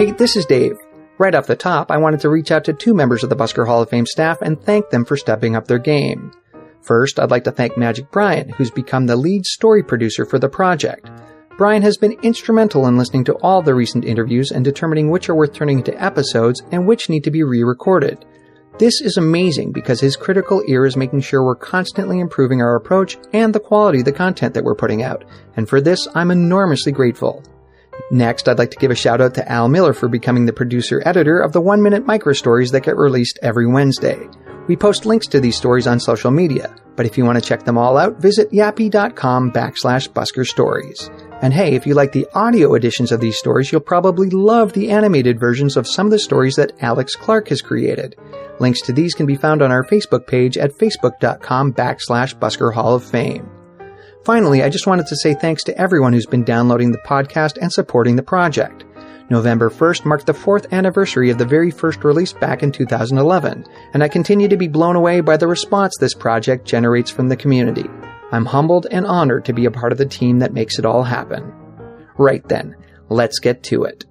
Hey, this is Dave. Right off the top, I wanted to reach out to two members of the Busker Hall of Fame staff and thank them for stepping up their game. First, I'd like to thank Magic Brian, who's become the lead story producer for the project. Brian has been instrumental in listening to all the recent interviews and determining which are worth turning into episodes and which need to be re-recorded. This is amazing because his critical ear is making sure we're constantly improving our approach and the quality of the content that we're putting out. And for this, I'm enormously grateful. Next, I'd like to give a shout out to Al Miller for becoming the producer editor of the one minute micro stories that get released every Wednesday. We post links to these stories on social media, but if you want to check them all out, visit yappy.com backslash busker stories. And hey, if you like the audio editions of these stories, you'll probably love the animated versions of some of the stories that Alex Clark has created. Links to these can be found on our Facebook page at facebook.com backslash Busker Hall of Fame. Finally, I just wanted to say thanks to everyone who's been downloading the podcast and supporting the project. November 1st marked the fourth anniversary of the very first release back in 2011, and I continue to be blown away by the response this project generates from the community. I'm humbled and honored to be a part of the team that makes it all happen. Right then, let's get to it.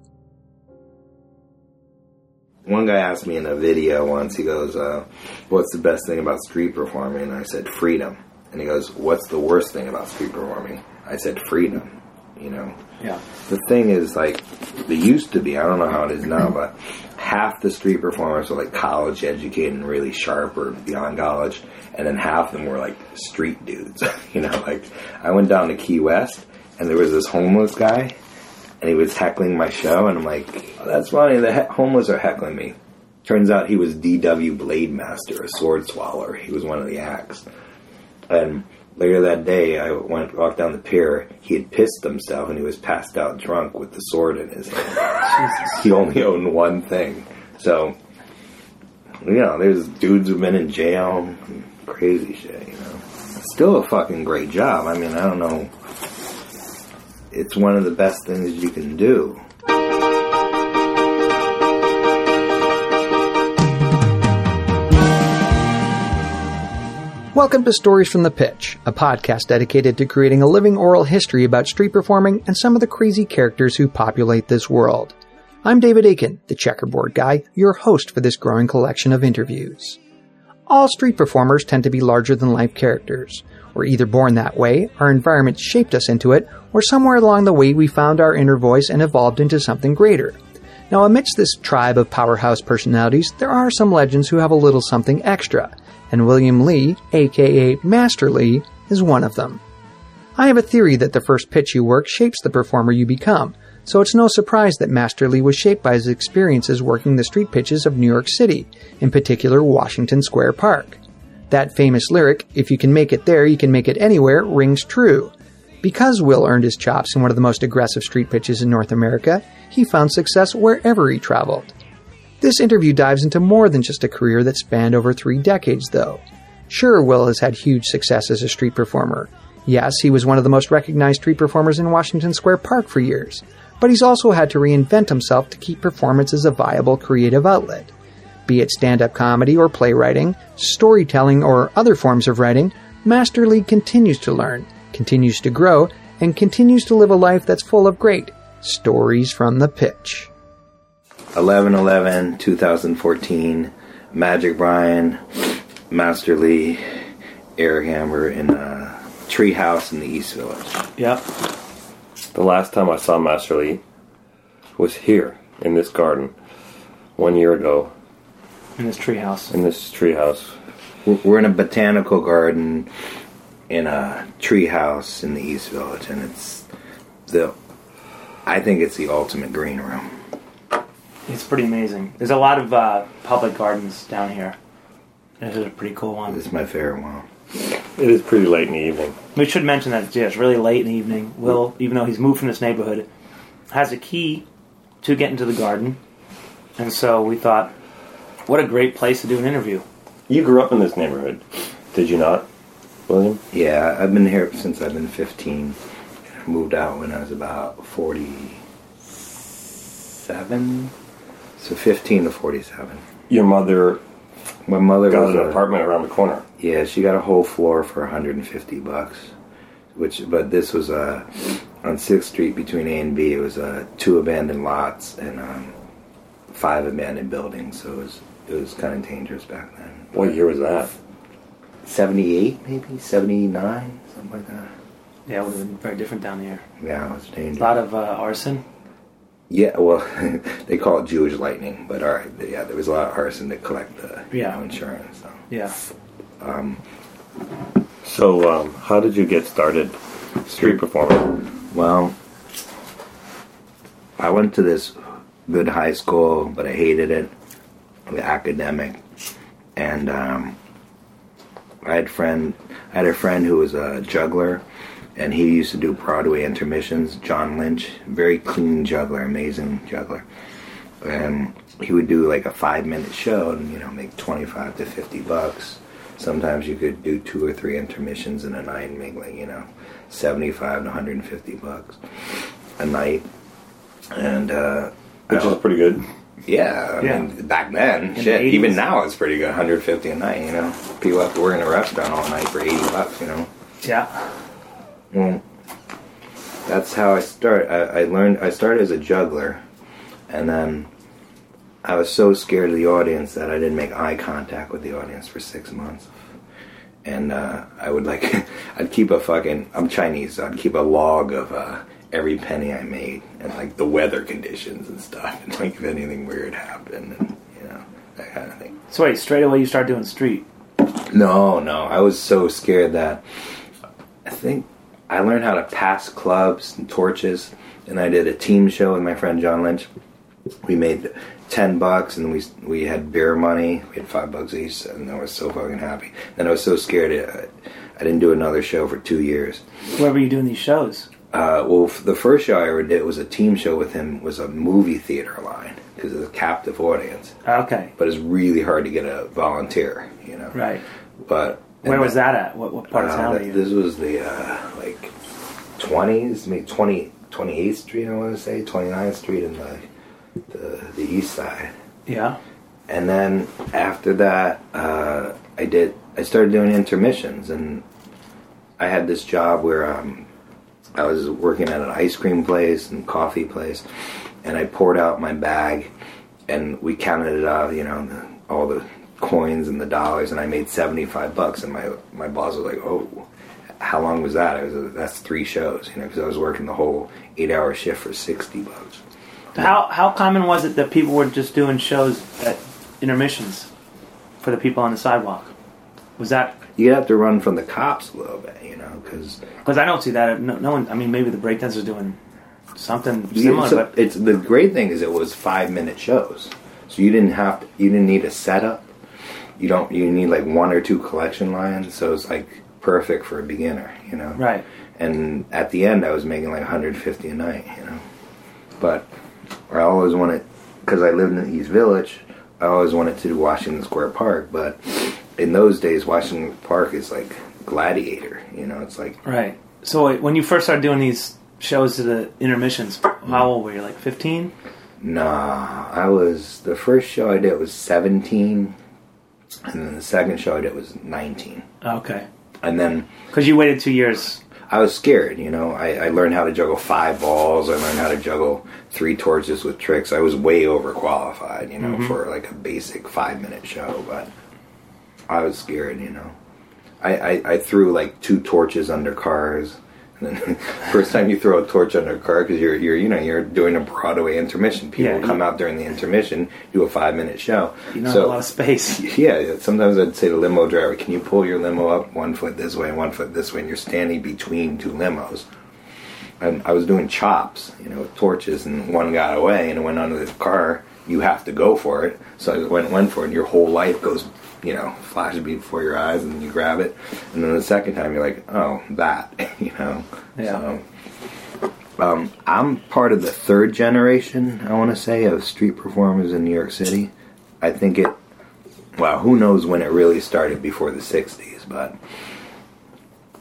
One guy asked me in a video once, he goes, uh, What's the best thing about street performing? And I said, Freedom. And he goes, What's the worst thing about street performing? I said, Freedom. You know? Yeah. The thing is, like, they used to be, I don't know how it is now, but half the street performers were like college educated and really sharp or beyond college, and then half of them were like street dudes. you know, like, I went down to Key West, and there was this homeless guy, and he was heckling my show, and I'm like, oh, that's funny, the he- homeless are heckling me. Turns out he was D.W. Blade Master, a sword swallower. He was one of the acts. And later that day, I went walked down the pier. He had pissed himself, and he was passed out drunk with the sword in his hand. he only owned one thing. So, you know, there's dudes who've been in jail, crazy shit. You know, still a fucking great job. I mean, I don't know. It's one of the best things you can do. Welcome to Stories from the Pitch, a podcast dedicated to creating a living oral history about street performing and some of the crazy characters who populate this world. I'm David Aiken, the checkerboard guy, your host for this growing collection of interviews. All street performers tend to be larger than life characters. We're either born that way, our environment shaped us into it, or somewhere along the way we found our inner voice and evolved into something greater. Now, amidst this tribe of powerhouse personalities, there are some legends who have a little something extra, and William Lee, aka Master Lee, is one of them. I have a theory that the first pitch you work shapes the performer you become, so it's no surprise that Master Lee was shaped by his experiences working the street pitches of New York City, in particular Washington Square Park. That famous lyric, if you can make it there, you can make it anywhere, rings true. Because Will earned his chops in one of the most aggressive street pitches in North America, he found success wherever he traveled. This interview dives into more than just a career that spanned over three decades, though. Sure, Will has had huge success as a street performer. Yes, he was one of the most recognized street performers in Washington Square Park for years, but he's also had to reinvent himself to keep performance as a viable creative outlet. Be it stand up comedy or playwriting, storytelling, or other forms of writing, Master Lee continues to learn, continues to grow, and continues to live a life that's full of great stories from the pitch. 11 11 2014 magic brian master lee eric amber in uh, a tree house in the east village Yep. The last time I saw Master Lee was here in this garden one year ago In this treehouse. in this treehouse. we're in a botanical garden in a tree house in the east village and it's the i think it's the ultimate green room It's pretty amazing. There's a lot of uh, public gardens down here. This is a pretty cool one. this is my favorite one It is pretty late in the evening. We should mention that yeah, it's really late in the evening. Will, even though he's moved from this neighborhood, has a key to get into the garden, and so we thought, what a great place to do an interview. You grew up in this neighborhood, did you not, William? yeah i've been here since i've been 15 i moved out when i was about 47 so 15 to 47 Your mother my mother got was an a- apartment around the corner. Yeah, she got a whole floor for 150 bucks. Which, but this was a on Sixth Street between A and B. It was uh, two abandoned lots and um, five abandoned buildings. So it was it was kind of dangerous back then. What year was that? Seventy eight, maybe seventy nine, something like that. Yeah, it would have been very different down here. Yeah, it was A lot of uh, arson. Yeah, well, they call it Jewish lightning, but all right, yeah, there was a lot of arson to collect the you Yeah. know, insurance. So. Yeah. So, um, how did you get started street performing? Well, I went to this good high school, but I hated it, the academic, and um, I had friend, I had a friend who was a juggler, and he used to do Broadway intermissions. John Lynch, very clean juggler, amazing juggler, and he would do like a five minute show and you know make twenty five to fifty bucks. Sometimes you could do two or three intermissions in a night and make like you know seventy five to one hundred and fifty bucks a night, and uh, Which is pretty good. yeah, I Yeah. mean, back then, the shit. 80s. Even now, it's pretty good. 150 a night. You know, people have to work in a restaurant all night for 80 bucks. You know, Yeah. Well, that's how I start. I, I learned. I started as a juggler, and then I was so scared of the audience that I didn't make eye contact with the audience for six months. And uh, I would like, I'd keep a fucking. I'm Chinese, so I'd keep a log of uh, every penny I made and like the weather conditions and stuff, and like if anything weird happened, and you know that kind of thing. So wait, straight away you start doing street. No, no. I was so scared that I think I learned how to pass clubs and torches, and I did a team show with my friend John Lynch. We made ten bucks, and we we had beer money. We had five bucks each, and I was so fucking happy. And I was so scared. I, I didn't do another show for two years. Where were you doing these shows? Uh, well, f- the first show I ever did was a team show with him. Was a movie theater line because it's a captive audience, Okay. but it's really hard to get a volunteer. You know, Right. But Where and was that at? What, what part of Uh, town were th- you? this was the uh, like 20s, maybe 20, 28th Street, I want to say, 29th Street in the, the the east side. yeah. And then after that, uh, I did. I started doing intermissions, and I had this job where um, I was working at an ice cream place and coffee place, and I poured out my bag, and we counted it out. You know, the, all the coins and the dollars, and I made seventy five bucks. And my my boss was like, "Oh, how long was that?" I was that's three shows, you know, because I was working the whole eight hour shift for sixty bucks. How how common was it that people were just doing shows at intermissions for the people on the sidewalk? Was that You have to run from the cops a little bit, you know, because because I don't see that. No, no one. I mean, maybe the breakdancers doing something similar, it's, but it's the great thing is it was five minute shows, so you didn't have to, you didn't need a setup. You don't you need like one or two collection lines, so it's like perfect for a beginner, you know. right. And at the end, I was making like 150 a night, you know. But I always wanted, because I lived in East Village, I always wanted to do Washington Square Park. But in those days, Washington Park is like Gladiator, you know. It's like Right. So wait, when you first started doing these shows to the intermissions, how old were you? Like fifteen? Nah, I was the first show I did was 17, and then the second show I did was 19. Okay. And then Because you waited two years. I was scared, you know. I, I learned how to juggle five balls. I learned how to juggle three torches with tricks. I was way overqualified, you know, mm-hmm. for like a basic five minute show, but I was scared, you know. I, I, I threw like two torches under cars. First time you throw a torch under a car because you're you're you know you're doing a Broadway intermission. People Yeah, come you- out during the intermission, do a five minute show. You don't So- have a lot of space. yeah, sometimes I'd say to limo driver, "Can you pull your limo up one foot this way and one foot this way?" And you're standing between two limos. And I was doing chops, you know, with torches, and one got away and it went under the car. You have to go for it, so I went went for it. and Your whole life goes, you know, flashes before your eyes, and you grab it. And then the second time, you're like, "Oh, that," you know. Yeah. So, um, I'm part of the third generation, I want to say, of street performers in New York City. I think it well, who knows when it really started before the 60s, but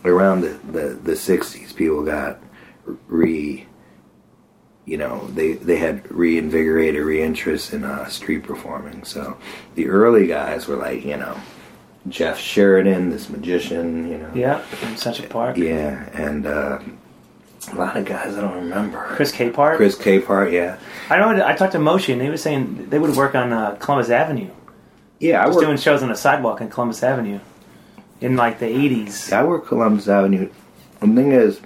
around the, the, the 60s, people got re, you know, they, they had reinvigorated reinterest in uh, street performing. So the early guys were like, you know, Jeff Sheridan, this magician, you know. Yeah, in Central Park. Yeah, and uh, A lot of guys I don't remember. Chris Capehart. Chris Capehart, yeah. I know. I talked to Moshe, and they were saying they would work on uh, Columbus Avenue. Yeah, I was doing shows on the sidewalk in Columbus Avenue in like the '80s. I work Columbus Avenue. The thing is,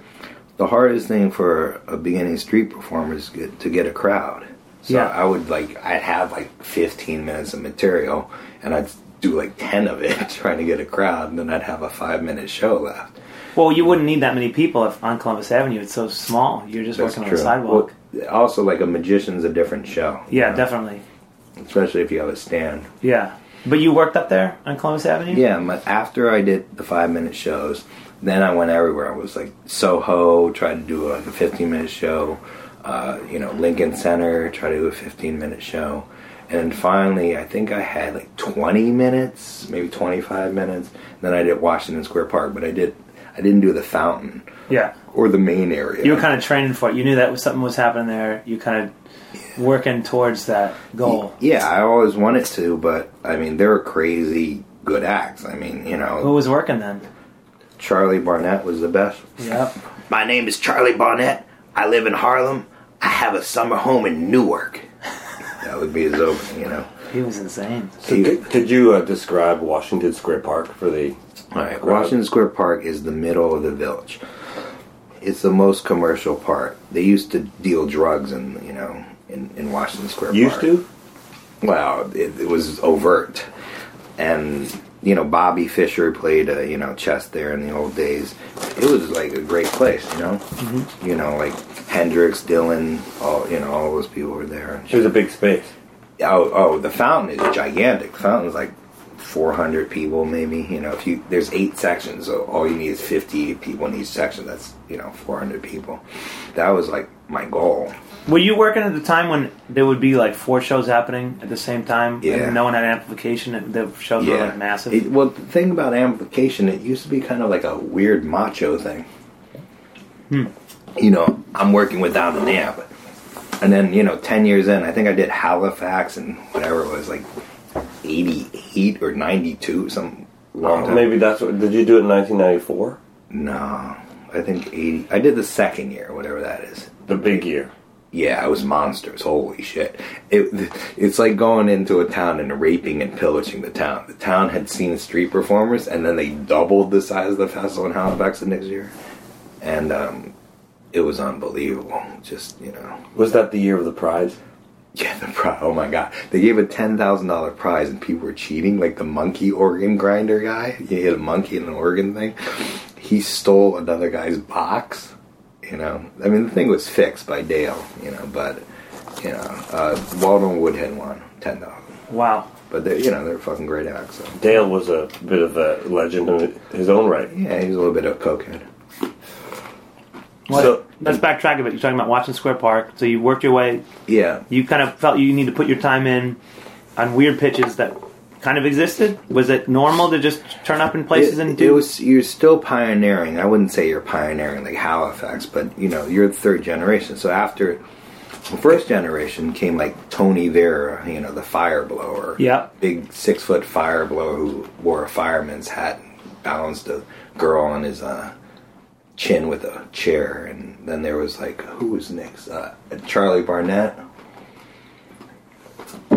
the hardest thing for a beginning street performer is get, to get a crowd. So Yeah. I would like, I'd have like 15 minutes of material, and I'd do like 10 of it trying to get a crowd, and then I'd have a five minute show left. Well, you wouldn't need that many people if on Columbus Avenue. It's so small. You're just That's working true. on the sidewalk. Well, also, like a magician's a different show. yeah, know, definitely. Especially if you have a stand. Yeah, but you worked up there on Columbus Avenue. Yeah, but after I did the five minute shows, then I went everywhere. I was like Soho, tried to do like a 15 minute show. Uh, you know, Lincoln Center, try to do a 15 minute show. And finally, I think I had like 20 minutes, maybe 25 minutes. Then I did Washington Square Park, but I did I didn't do the fountain yeah. or the main area. You were kind of training for it. You knew that was something was happening there. You kind of working towards that goal. yeah, I always wanted to, but I mean, they were crazy good acts. I mean, you know. Who was working then? Charlie Barnett was the best. Yep. My name is Charlie Barnett. I live in Harlem. I have a summer home in Newark. that would be his opening, you know. He was insane. So could, could you uh, describe Washington Square Park for the? All right, Washington Square Park is the middle of the village. It's the most commercial part. They used to deal drugs in, you know, in, in Washington Square Used Park. to? Well, it, it was overt, and you know Bobby Fischer played uh, you know chess there in the old days. It was like a great place, you know. Mm-hmm. You know, like Hendrix, Dylan, all you know, all those people were there. It was a big space. Oh, oh, the fountain is gigantic. The fountain's like 400 people, maybe. You know, if you there's eight sections, so all you need is 50 people in each section. That's you know 400 people. That was like my goal. Were you working at the time when there would be like four shows happening at the same time? Yeah. And no one had amplification. and The shows were like massive. It, well, the thing about amplification, it used to be kind of like a weird macho thing. Hmm. You know, I'm working without an amp. And then, you know, 10 years in, I think I did Halifax and whatever it was, like 88 or 92, some long time. Maybe that's what. Did you do it in 1994? No, I think 80. I did the second year, whatever that is. The big year. Yeah, I was monsters. Holy shit! It, it's like going into a town and raping and pillaging the town. The town had seen street performers, and then they doubled the size of the festival in Halifax the next year, and um, it was unbelievable. Just you know, Was that the year of the prize? yeah, the prize. Oh my god, they gave a ten thousand dollar prize, and people were cheating. Like the monkey organ grinder guy, he had a monkey in an organ thing. He stole another guy's box. You know, I mean, the thing was fixed by Dale. You know, but you know, uh, Walden Woodhead won ten thousand. wow. But they, you know, they're fucking great acts. So. Dale was a bit of a legend in his own right. Yeah, he's a little bit of a cokehead. What, So- let's backtrack a bit. You're talking about Washington Square Park. So you worked your way. Yeah, You kind of felt you need to put your time in on weird pitches that kind of existed. Was it normal to just turn up in places it, and it do? was you're still pioneering. I wouldn't say you're pioneering like Halifax, but you know you're the third generation. So after the first generation came like Tony Vera, you know the fire blower, Yeah. big six foot fire blower who wore a fireman's hat, and balanced a girl on his uh, chin with a chair, and then there was like who was next? Uh, Charlie Barnett.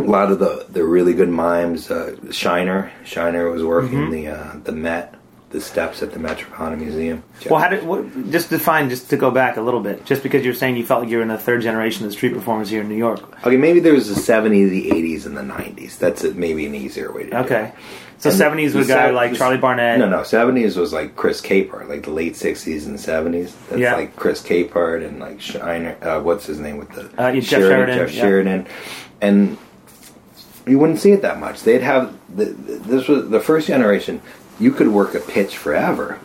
A lot of the, the really good mimes. Uh, Shiner, Shiner was working Mm-hmm. the uh, the Met, the steps at the Metropolitan Museum. well, how did what, just define just to go back a little bit? Just because you're saying you felt like you're in the third generation of street performers here in New York. Okay, maybe there was the '70s, the '80s, and the '90s. That's a, maybe an easier way to do it. Okay. So And seventies was a guy like the- Charlie Barnett. No, no, '70s was like Chris Capehart, like the late '60s and '70s. That's Yeah. like Chris Capehart and like Shiner. Uh, what's his name with the Uh, yeah, Jeff Sheridan, Jeff yeah. Sheridan, and you wouldn't see it that much. They'd have the, this was the first generation. You could work a pitch forever.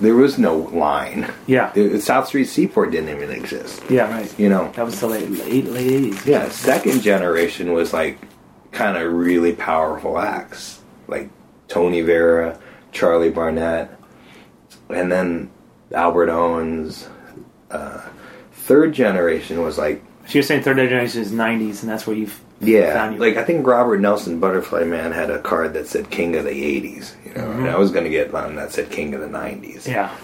There was no line. Yeah. The, South Street Seaport didn't even exist. Yeah, right. You know, That was the late late eighties. yeah, second generation was like kind of really powerful acts, like Tony Vera, Charlie Barnett, and then Albert Owens. Uh, third generation was like, So you're saying third generation is nineties, and that's where you've yeah, found like I think Robert Nelson, Butterfly Man, had a card that said King of the '80s, you know, and I was going to get one that said King of the '90s. yeah.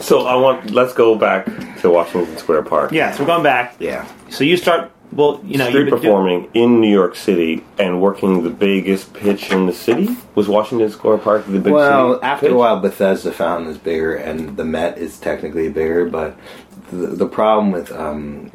So I want. Let's go back to Washington Square Park. Yeah, so we're going back. Yeah. So you start. Well, you know, Street you've been do- performing in New York City and working the biggest pitch in the city was Washington Square Park the big Well, city after pitch? a while, Bethesda Fountain is bigger, and the Met is technically bigger. But the, the problem with um,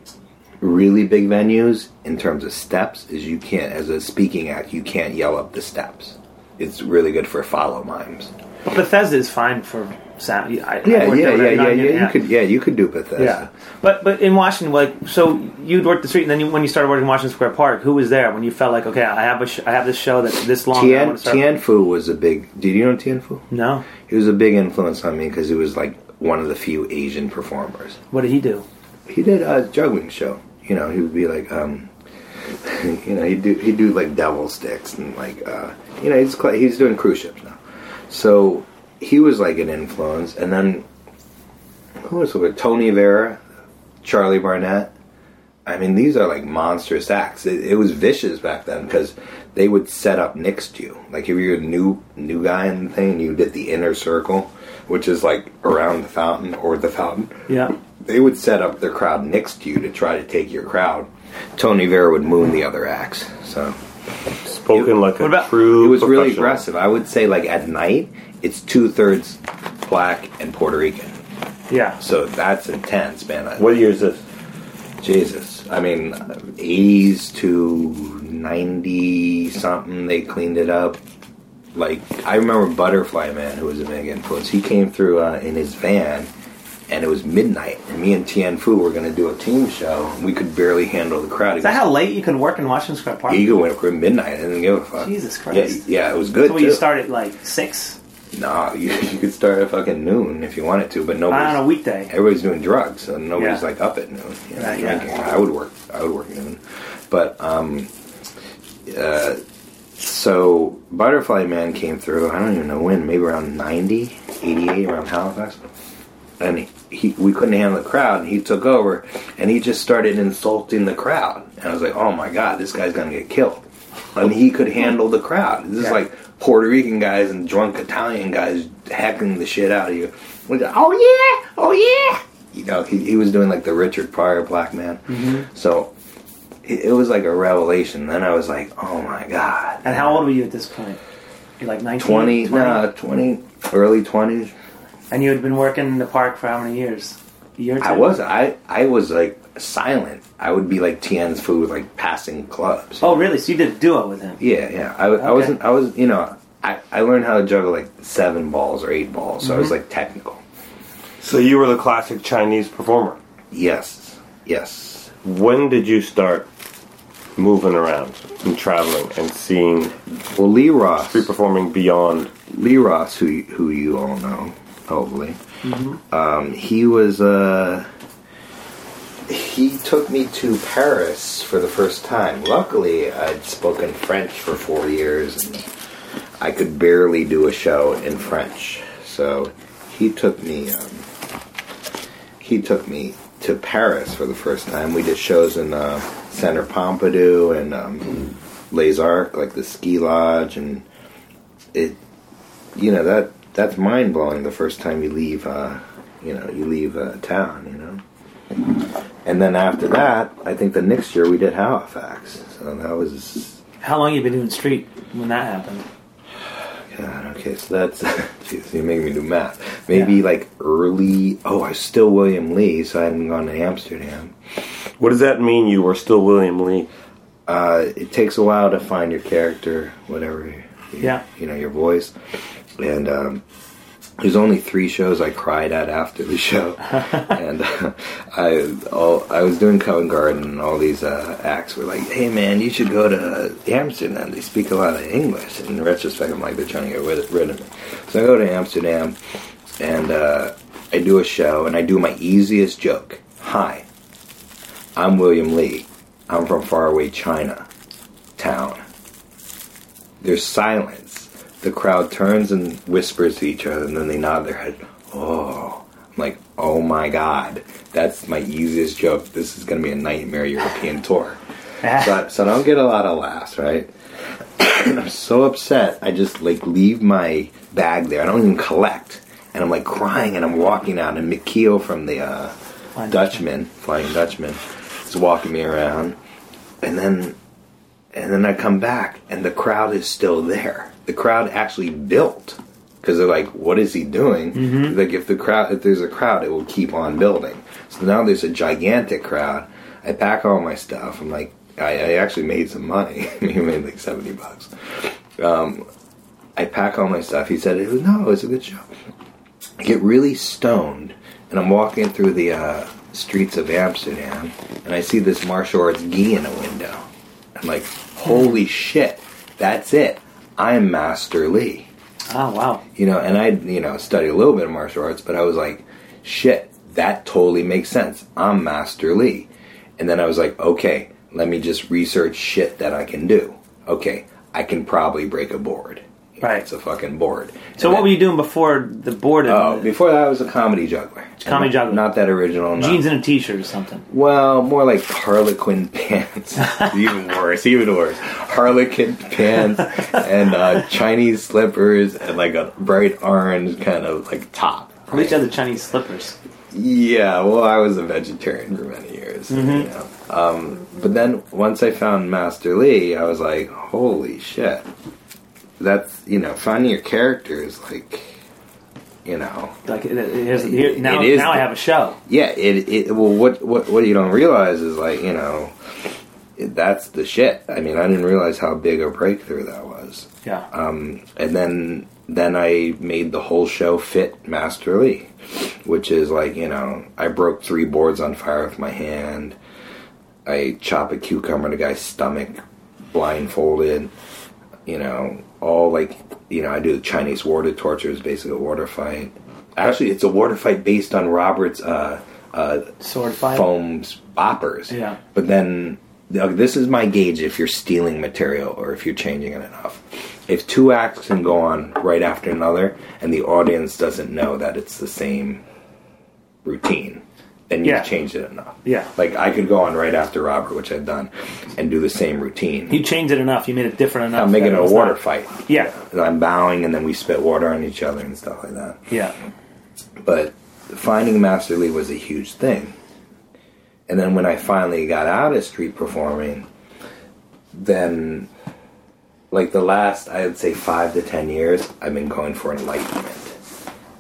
really big venues in terms of steps is you can't, as a speaking act, you can't yell up the steps. It's really good for follow mimes. But Bethesda is fine for sound. I, I Yeah, yeah, yeah, yeah, yeah. You could, yeah, you could do Bethesda. Yeah, but but in Washington, like, so you'd work the street, and then you, when you started working in Washington Square Park, who was there when you felt like, okay, I have a sh- I have this show that's this long. I Tien, wanna start- Tien Fu was a big. Did you know Tien Fu? No, He was a big influence on me because he was like one of the few Asian performers. what did he do? He did a juggling show. You know, he would be like, um, you know, he'd do he'd do like devil sticks and like, uh, you know, he's he's doing cruise ships now. So he was like an influence, and then who was it? Tony Vera, Charlie Barnett. I mean, these are like monstrous acts. It, it was vicious back then because they would set up next to you. Like if you're a new new guy in the thing, you did the inner circle, which is like around the fountain or the fountain Yeah, they would set up their crowd next to you to try to take your crowd. Tony Vera would moon the other acts. So spoken like a What about- true. it was really aggressive. I would say like at night, it's two thirds black and Puerto Rican. yeah. So that's intense, man. I- What year is this? Jesus. I mean, 80s to 90 something, they cleaned it up. Like, I remember Butterfly Man, who was a big influence. He came through uh, in his van, and it was midnight, and me and Tien Fu were going to do a team show. We could barely handle the crowd. Is that how late you could work in Washington Square Park? He work for midnight. I didn't give a fuck. Jesus Christ. Yeah, yeah, it was good. so you start at like six No, you, you could start at fucking noon if you wanted to, but nobody's on a weekday. everybody's doing drugs, so nobody's Yeah. like up at noon. You know, Right, yeah. drinking. I would work. I would work noon, but um, uh, so Butterfly Man came through. I don't even know when. Maybe around 90, 88, around Halifax, and he, we couldn't handle the crowd, and he took over, and he just started insulting the crowd, and I was like, oh my god, this guy's gonna get killed, and he could handle the crowd. This is like Puerto Rican guys and drunk Italian guys heckling the shit out of you. The, oh yeah, oh yeah. You know, he, he was doing like the Richard Pryor black man. Mm-hmm. So it, it was like a revelation. Then I was like, oh my god. And how old were you at this point? You're like 19? 20, no, uh, 20, early 20s. And you had been working in the park for how many years? A year? I was, I, I was like silent. I would be like Tien's food, like passing clubs. Oh, really? So you did a duo with him? Yeah, yeah. I, I wasn't, I was, you know, I, I learned how to juggle like seven balls or eight balls. So I was mm-hmm. like technical. So you were the classic Chinese performer. Yes, yes. When did you start moving around and traveling and seeing Well, Lee Ross, street performing beyond? Lee Ross, who who you all know, hopefully, um, he was. Uh, he took me to Paris for the first time. Luckily, I'd spoken French for four years, and I could barely do a show in French. So he took me. Um, he took me to Paris for the first time. We did shows in uh, Centre Pompidou and um, Les Arcs, like the ski lodge, and it. You know that that's mind blowing. The first time you leave, uh, you know, you leave uh, town. You know, and then after that, I think the next year we did Halifax. So that was How long you been doing street when that happened? God, okay, so that's jeez, you're making me do math. Maybe Yeah. like early. Oh, I was still William Lee, so I hadn't gone to Amsterdam. What does that mean? You were still William Lee. Uh, it takes a while to find your character, whatever. You, Yeah. You know your voice, and um, there's only three shows I cried at after the show, and uh, I all I was doing Covent Garden, and all these uh, acts were like, "Hey man, you should go to Amsterdam. They speak a lot of English." And in retrospect, I'm like, they're trying to get rid, of me. So I go to Amsterdam, and uh, I do a show, and I do my easiest joke. Hi, I'm William Lee. I'm from faraway China town. There's silence. The crowd turns and whispers to each other, and then they nod their head. Oh, I'm like, oh my god, that's my easiest joke. This is gonna be a nightmare European tour. So, I- so I don't get a lot of laughs, right? I'm so upset. I just like leave my bag there. I don't even collect. and I'm like crying, and I'm walking out, and Mikio from the uh, Flying Dutchman, Flying Dutchman, is walking me around, and then and then I come back, and the crowd is still there. The crowd actually built because they're like, "What is he doing?" Like, if the crowd, if there's a crowd, it will keep on building. So now there's a gigantic crowd. I pack all my stuff. I'm like, I, I actually made some money. I made like seventy bucks. Um, I pack all my stuff. He said, "No, it's a good show." I get really stoned, and I'm walking through the uh, streets of Amsterdam, and I see this martial arts gi in a window. I'm like, "Holy shit, that's it! I'm Master Lee." Oh wow. you know, and I, you know, studied a little bit of martial arts, but I was like, shit, that totally makes sense. I'm Master Lee. And then I was like, okay, let me just research shit that I can do. Okay, I can probably break a board. Right. It's a fucking board. So And what were you doing before the board? Oh, the- before that, I was a comedy juggler. comedy And juggler. Not that original. no. jeans and a t-shirt or something. Well, more like Harlequin pants. even worse, even worse. Harlequin pants and uh, Chinese slippers and like a bright orange kind of like top. At least you had the Chinese slippers. Yeah, well, I was a vegetarian for many years. You know? um, but then once I found Master Lee, I was like, holy shit. That's, you know, finding your character is like, you know, Like it, it, here, now, It is now I have a show. yeah, it, it well, what, what, what you don't realize is like, you know, it, that's the shit. I mean, I didn't realize how big a breakthrough that was. Yeah. Um, and then then I made the whole show fit Master Lee, which is like you know I broke three boards on fire with my hand. I chop a cucumber in a guy's stomach, blindfolded. You know, all like you know I do the Chinese water torture is basically a water fight. Actually, it's a water fight based on Robert's uh, uh, Sword fight. foams boppers. Yeah. But then this is my gauge if you're stealing material or if you're changing it enough. If two acts can go on right after another and the audience doesn't know that it's the same routine, then you've Yeah. changed it enough. Yeah. Like I could go on right after Robert, which I've done, and do the same routine. You changed it enough. You made it different enough. I'm making it a water not- fight. Yeah. And I'm bowing and then we spit water on each other and stuff like that. Yeah. But finding Master Lee was a huge thing. And then when I finally got out of street performing, then like the last I would say five to ten years, I've been going for enlightenment.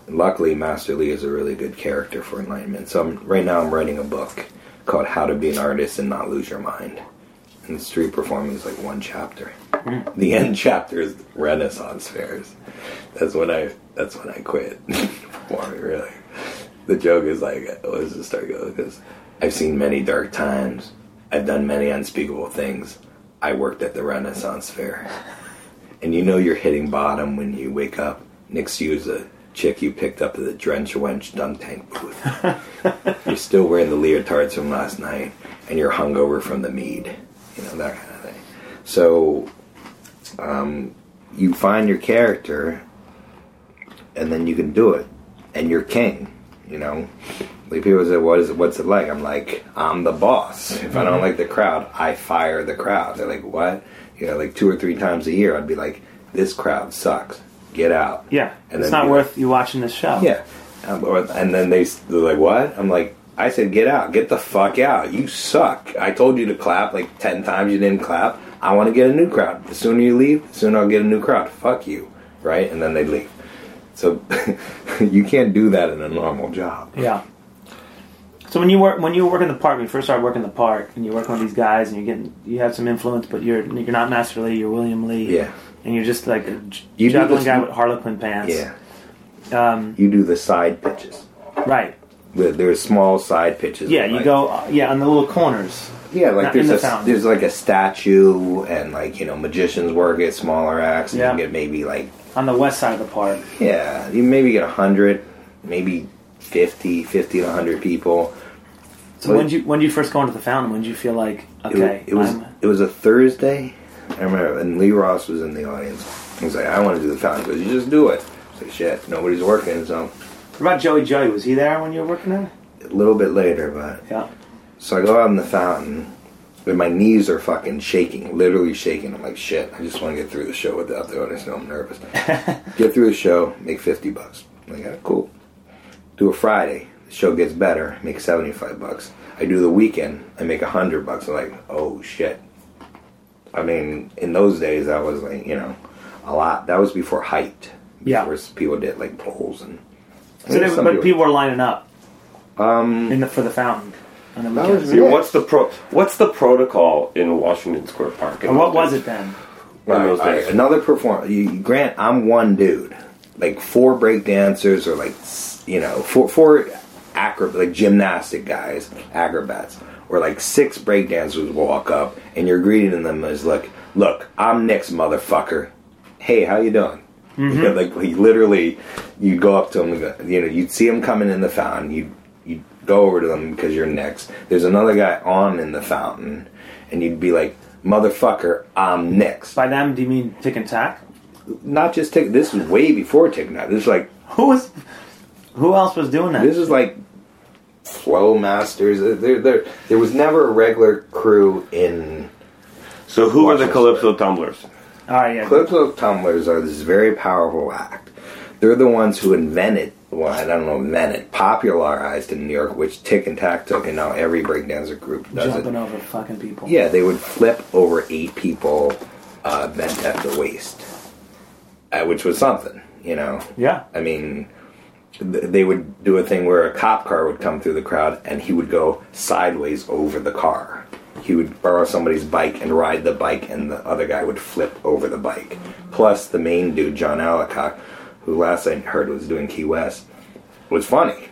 Luckily, Master Lee is a really good character for enlightenment. So I'm, right now, I'm writing a book called "How to Be an Artist and Not Lose Your Mind." And street performing is like one chapter. Hmm. The end chapter is Renaissance fairs. That's when I. That's when I quit performing. Really, the joke is like, let's just start going because I've seen many dark times. I've done many unspeakable things. I worked at the Renaissance Fair. And you know you're hitting bottom when you wake up next is a chick you picked up at the Drench Wench dunk tank booth. you're still wearing the leotards from last night, and you're hungover from the mead. You know, that kind of thing. So, um, you find your character, and then you can do it. And you're king, you know? Like people say, "What is it? What's it like?" I'm like, "I'm the boss. If I don't like the crowd, I fire the crowd." They're like, "What?" You know, like two or three times a year, I'd be like, "This crowd sucks. Get out." Yeah. And it's not worth you watching this show. Yeah. Um, or- and then they, they're like, "What?" I'm like, "I said, get out. Get the fuck out. You suck. I told you to clap like ten times. You didn't clap. I want to get a new crowd. The sooner you leave, the sooner I'll get a new crowd. Fuck you." Right? And then they leave. So you can't do that in a normal job. Yeah. So when you work when you work in the park, when you first started working in the park, and you work working with these guys, and you're getting you have some influence, but you're you're not Master Lee, you're William Lee. Yeah. And you're just like a j- You juggling guy with Harlequin pants. Yeah. Um, You do the side pitches. right. There- There's small side pitches. Yeah. You like- go. Uh, yeah. On the little corners. Yeah, like there's the a fountain. there's like a statue and like you know magicians work at smaller acts and Yeah. you get maybe like On the west side of the park. yeah you maybe get a hundred maybe 50 50 to 100 people So But- when did you when did you first go into the fountain? When did you feel like It okay, it, was I'm, it was a Thursday I remember and Lee Ross was in the audience he was like I want to do the fountain he goes you just do it I was like shit nobody's working so what about Joey Joey? Was he there when you were working there? a little bit later but Yeah. So I go out in the fountain, and my knees are fucking shaking, literally shaking. I'm like, shit, I just want to get through the show without the audience know I'm nervous. get through the show, make 50 bucks. I'm like, cool. Do a Friday, the show gets better, make seventy five bucks. I do the weekend, I make a hundred bucks. I'm like, oh shit. I mean, in those days, that was like you know, a lot. That was before height. Yeah. Before people did like poles and. So they, but people were lining up Um, in the, for the fountain. on the was Yeah. what's the pro? What's the protocol in Washington Square Park? And what was days? it then? In All right, those all right, another perform. You, Grant, I'm one dude. Like four break dancers or like you know four four acro like gymnastic guys, acrobats, or like six breakdancers walk up and you're greeting them as like, look, I'm Nick's motherfucker. Hey, how you doing? Mm-hmm. You know, like, like literally, you go up to them. You know, you'd see them coming in the fountain. You you go over to them because you're next. There's another guy on in the fountain, and you'd be like, "Motherfucker, I'm next." By them, do you mean tick and tack? Not just tick. This was way before TikTok. This is like Who was? Who else was doing that? this is like Flow Masters. There, there, there was never a regular crew in So who are the Washington Calypso Tumblers? All right, yeah. Calypso Tumblers are this very powerful act. They're the ones who invented, well, I don't know, invented, popularized in New York, which Tick and Tack took, and now every breakdancer group does Jumping it. over fucking people. Yeah, they would flip over eight people uh, bent at the waist, uh, which was something, you know. Yeah. I mean, th- they would do a thing where a cop car would come through the crowd and he would go sideways over the car. He would borrow somebody's bike and ride the bike, and the other guy would flip over the bike. Plus, the main dude, John Allicock, who last I heard was doing Key West, was funny.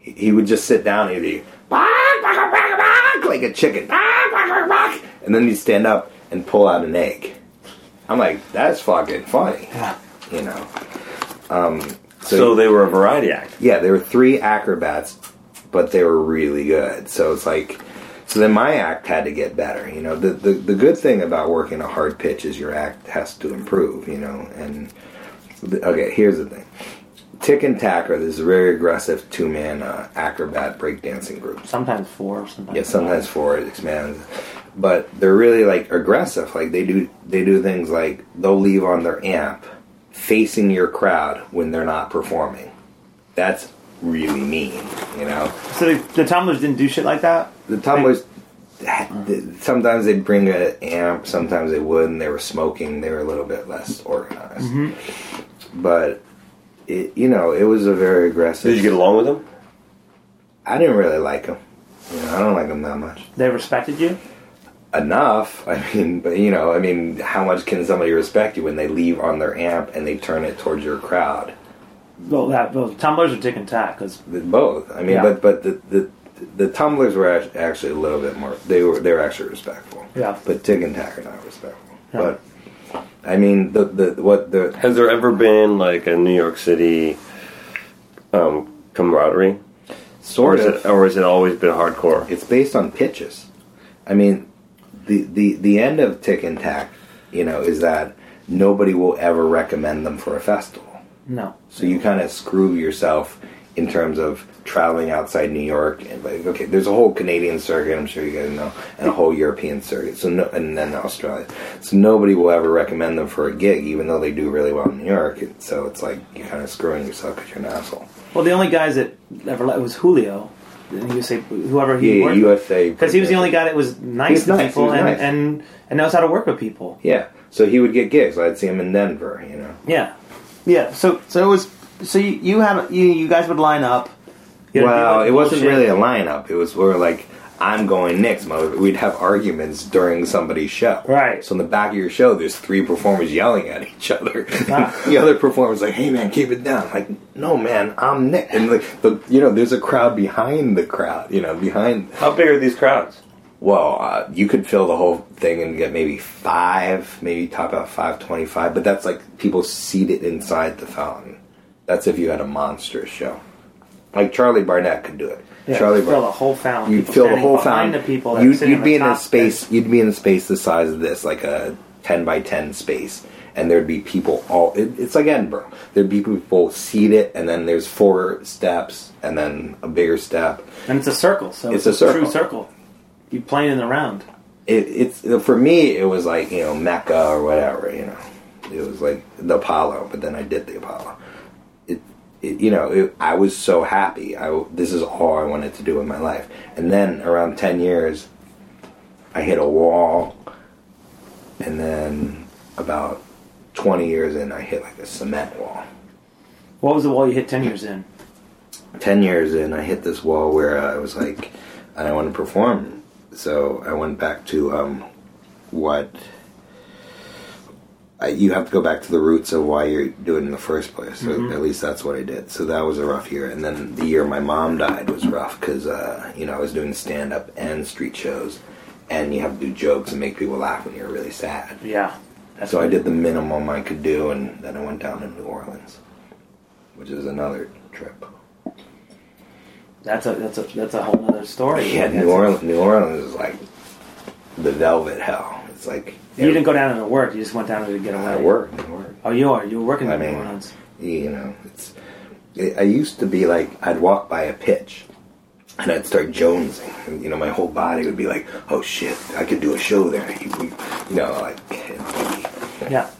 He, would just sit down and he'd be like a chicken, and then he'd stand up and pull out an egg. I'm like, that's fucking funny, you know. Um, So, they were a variety act. yeah, there were three acrobats, but they were really good. So it's like, so then my act had to get better. You know, the the, the good thing about working a hard pitch is your act has to improve. You know, and okay, here's the thing: Tick and Tack are this very aggressive two man uh, acrobat breakdancing group. Sometimes four. Sometimes. Yeah, sometimes four it expands, but they're really like aggressive. Like they do, they do things like they'll leave on their amp facing your crowd when they're not performing. That's really mean, you know. So the, the tumblers didn't do shit like that. The tumblers, sometimes they'd bring an amp, sometimes they wouldn't. They were smoking. They were a little bit less organized, mm-hmm. but it, you know, it was a very aggressive. Did you get along with them? I didn't really like them. You know, I don't like them that much. They respected you. Enough. I mean, but you know, I mean, how much can somebody respect you when they leave on their amp and they turn it towards your crowd? Well, that well, tumblers are tick and tack because Both. I mean, Yeah. but but the, the the tumblers were actually a little bit more. They were they were actually respectful. Yeah. But Tick and Tack are not respectful. Yeah. But I mean, the the what the Has there ever been like a New York City um, camaraderie, sort is of it, or has it always been hardcore? it's based on pitches. I mean, the the the end of Tick and Tack, you know, is that nobody will ever recommend them for a festival. no. So you kind of screw yourself in terms of traveling outside New York and like okay, there's a whole Canadian circuit, I'm sure you guys know, and a whole European circuit. So no, and then Australia. So nobody will ever recommend them for a gig, even though they do really well in New York. And so it's like you're kind of screwing yourself because you're an asshole. Well, the only guys that ever let was Julio. And you say whoever he Yeah, worked USA because he was the only guy that was nice was to nice, people was and, nice. and and knows how to work with people. Yeah, so he would get gigs. I'd see him in Denver. You know. Yeah, yeah. So so it was. So you you have you you guys would line up. You had Well, deal it wasn't really a lineup. It was we were like, I'm going next, mother. We'd have arguments during somebody's show. Right. So in the back of your show, there's three performers yelling at each other. Ah. the other performer's like, "Hey man, keep it down." Like, no man, I'm next. And like, the you know, there's a crowd behind the crowd. You know, behind. How big are these crowds? Well, uh, you could fill the whole thing and get maybe five, maybe top out five twenty-five. But that's like people seated inside the fountain. That's if you had a monstrous show. Like Charlie Barnett could do it. Yeah, Charlie fill Barnett. the whole fountain. You'd fill the whole fountain. The people you'd, you'd be the in a space. You'd be in a space the size of this, like a ten by ten space, and there'd be people all. It, it's like Edinburgh. There'd be people seated, and then there's four steps, and then a bigger step. and it's a circle. So It's it's, a a, true circle. circle. You playing in the round. It, it's for me. It was like you know Mecca or whatever. You know, it was like the Apollo, but then I did the Apollo. It you know, it, I was so happy. I this is all I wanted to do in my life. And then around ten years, I hit a wall, and then about twenty years in, I hit like a cement wall. What was the wall you hit ten years in? 10 years in, I hit this wall where I was like, I want to perform. So I went back to um, what you have to go back to the roots of why you're doing it in the first place. So at least that's what I did. So that was a rough year. And then the year my mom died was rough because, uh, you know, I was doing stand up and street shows. And you have to do jokes and make people laugh when you're really sad. Yeah. So I did the minimum I could do, and then I went down to New Orleans, which is another trip. That's a that's a that's a whole other story. Yeah, New Orleans. New Orleans is like the velvet hell. It's like You didn't go down there to work. You just went down there to get away. I work. I work. Oh, you are. You were working I in New mean- Orleans. You know, it's. I used to be like I'd walk by a pitch, and I'd start jonesing. And, you know, my whole body would be like, "Oh shit, I could do a show there." You, you know, like Yeah.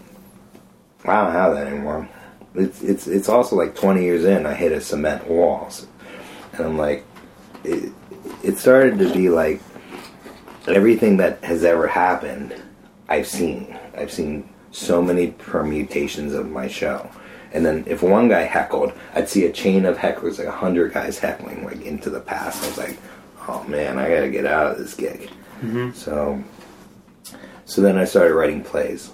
I don't have that anymore. It's it's it's also like twenty years in, I hit a cement walls, and I'm like, it, it started to be like everything that has ever happened. I've seen. I've seen so many permutations of my show, and then if one guy heckled, I'd see a chain of hecklers, like a hundred guys heckling, like into the past. I was like, oh man, I gotta get out of this gig. Mm-hmm. So, so then I started writing plays.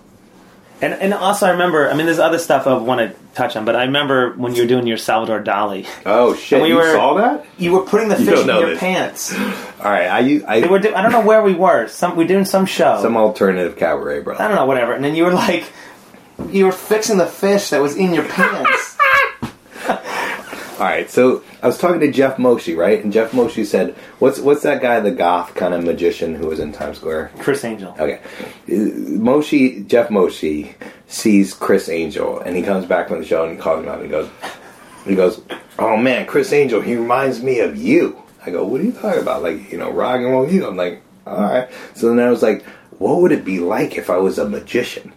And and also I remember. I mean, there's other stuff I want to touch on, but I remember when you were doing your Salvador Dali, Oh shit! We you were- saw that? you were putting the You fish in your this. pants. All right, I I. Do- I don't know where we were. Some we were doing some show. some alternative cabaret, bro. I don't know, whatever. And then you were like, you were fixing the fish that was in your pants. All right, so I was talking to Jeff Moshe, right? And Jeff Moshe said, "What's what's that guy, the goth kind of magician who was in Times Square?" Criss Angel. Okay, Uh, Moshe Jeff Moshe sees Criss Angel, and he comes back from the show and he calls him out. And he goes, he goes, "Oh man, Criss Angel, he reminds me of you." I go, "What are you talking about? Like you know, rock and roll you?" I'm like, "All right." So then I was like, "What would it be like if I was a magician?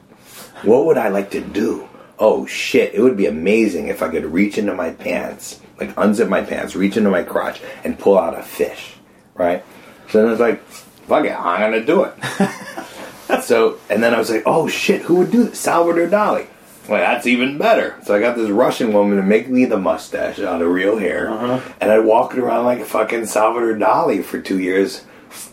What would I like to do?" Oh shit! It would be amazing if I could reach into my pants, like unzip my pants, reach into my crotch, and pull out a fish, right? So then I was like, "Fuck it, I'm gonna do it." So, and then I was like, oh shit, who would do this? Salvador Dali. Well, that's even better. So I got this Russian woman to make me the mustache out of real hair. Uh-huh. And I walked around like a fucking Salvador Dali for two years.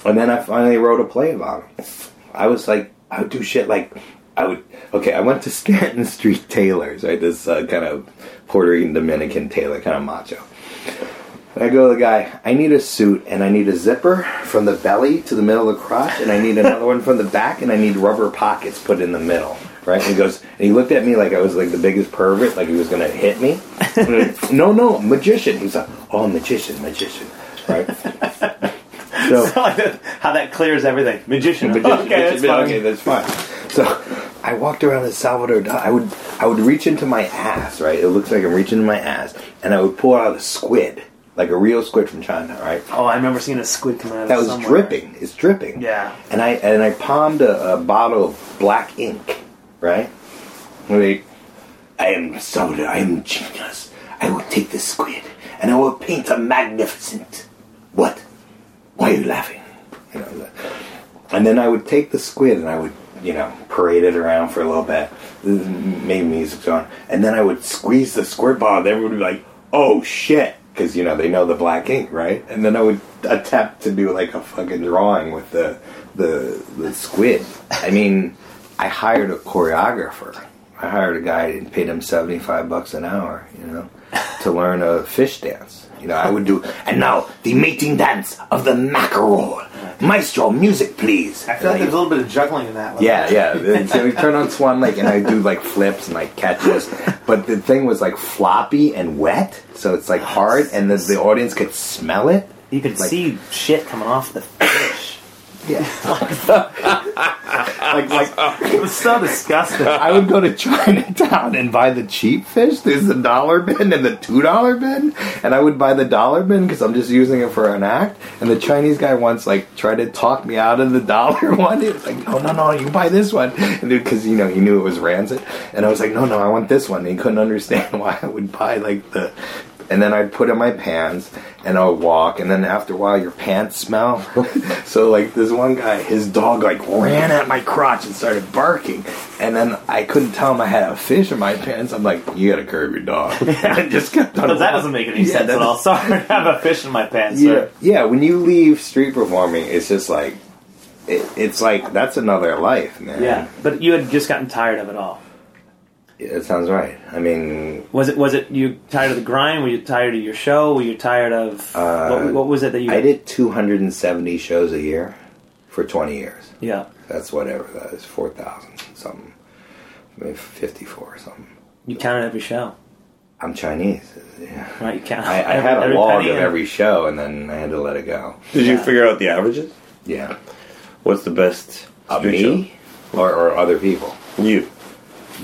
And then I finally wrote a play about him. I was like, I would do shit like, I would, okay, I went to Stanton Street Tailors, right? This uh, kind of Puerto Rican Dominican tailor, kind of macho. I go to the guy, I need a suit and I need a zipper from the belly to the middle of the crotch and I need another one from the back and I need rubber pockets put in the middle. Right? And he goes, and he looked at me like I was like the biggest pervert, like he was gonna hit me. And was, no, no, magician. He's like, oh, magician, magician. Right? So, How that clears everything. Magician. Magician, okay, that's magician, fine. okay, that's fine. So I walked around in Salvador. I would I would reach into my ass, right? It looks like I'm reaching into my ass, and I would pull out a squid, like a real squid from China, right? Oh, I remember seeing a squid come out of That was somewhere. dripping. It's dripping. Yeah. And I and I palmed a, a bottle of black ink, right? Wait, I am Salvador. I am genius. I will take this squid and I will paint a magnificent. What? Why are you laughing? You know. And then I would take the squid and I would, you know, parade it around for a little bit. Maybe music's on, and then I would squeeze the squirt bottle. Everyone would be like, "Oh shit!" Because you know they know the black ink, right? And then I would attempt to do like a fucking drawing with the the the squid. I mean, I hired a choreographer. I hired a guy and paid him seventy five bucks an hour. You know, to learn a fish dance. You know, I would do, and now the mating dance of the mackerel. Maestro, music, please. I feel like uh, there's a little bit of juggling in that. One. Yeah, yeah. And so we turn on Swan Lake, and I do like flips and like catches. But the thing was like floppy and wet, so it's like hard, and the, the audience could smell it. You could Like- see shit coming off the fish. Yeah. like, like It was so disgusting. I would go to Chinatown and buy the cheap fish. There's the dollar bin and the two dollar bin, and I would buy the dollar bin because I'm just using it for an act. And the Chinese guy once like tried to talk me out of the dollar one. He was like, "No, no, no, you buy this one," because you know he knew it was rancid. And I was like, "No, no, I want this one." And he couldn't understand why I would buy like the. And then I'd put in my pants and I would walk, and then after a while, your pants smell. so like this one guy, his dog like ran at my crotch and started barking, and then I couldn't tell him I had a fish in my pants. I'm like, you gotta curb your dog. I just kept on. That doesn't make any Yeah, sense at all. Sorry, I have a fish in my pants. Yeah, Sir. yeah. When you leave street performing, it's just like, it, it's like that's another life, man. Yeah, but you had just gotten tired of it all. It sounds right. I mean, Was it? Was it you tired of the grind? Were you tired of your show? Were you tired of Uh, what, what was it that you? I did 270 shows a year for 20 years. Yeah, That's whatever that is, 4,000 something, maybe 54 or something. you counted every show, I'm Chinese. Yeah. right? You count. I, I every, had a log of and- every show, and then I had to let it go. Did you figure out the averages? Yeah, What's the best of street me or, or other people. You.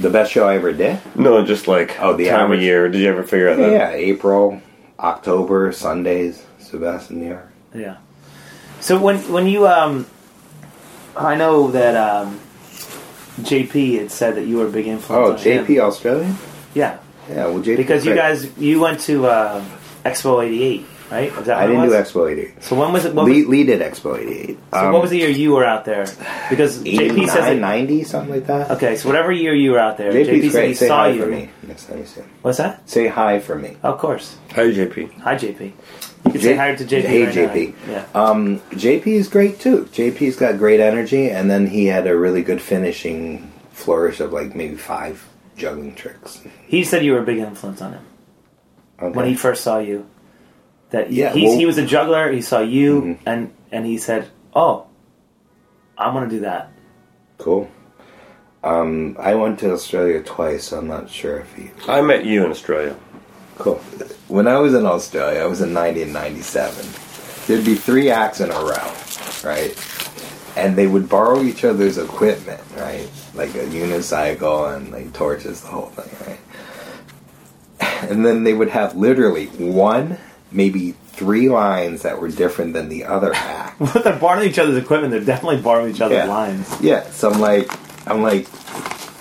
The best show I ever did. No, just like Oh, the time average. of year. Did you ever figure out Yeah, that? yeah, April, October, Sundays, Sebastian, New York. Yeah. So when when you um, I know that um, JP had said that you were a big influence. Oh, on JP him. Australian? Yeah, Yeah, well, JP. because you guys you went to uh, Expo '88, right? Is that I didn't it do was? Expo 88. So when was it? What Lee, was, Lee did Expo 88. so what was the year you were out there? Because JP says 89, 90, something like that? Okay, so whatever year you were out there, JP's JP said great. he Say saw hi you. for me. Next time you see. What's that? Say hi for me. Of course. Hi, JP. Hi, JP. You can say hi to JP. Hey, right JP. Now. Yeah. Um, JP is great too. JP's got great energy, and then he had a really good finishing flourish of like maybe five juggling tricks. He said you were a big influence on him Okay. when he first saw you. That Yeah, he's, well- he was a juggler. He saw you, Mhm. and and he said, "Oh, I'm gonna do that." cool. Um, I went to Australia twice, I'm not sure if he. I met you in Australia. Cool. When I was in Australia, I was in 90 and 97. There'd be three acts in a row, right? And they would borrow each other's equipment, right? Like a unicycle and like torches, the whole thing, right? And then they would have literally one, maybe three lines that were different than the other act. But they're borrowing each other's equipment. They're definitely borrowing each other's Yeah. lines. Yeah, so I'm like, I'm like,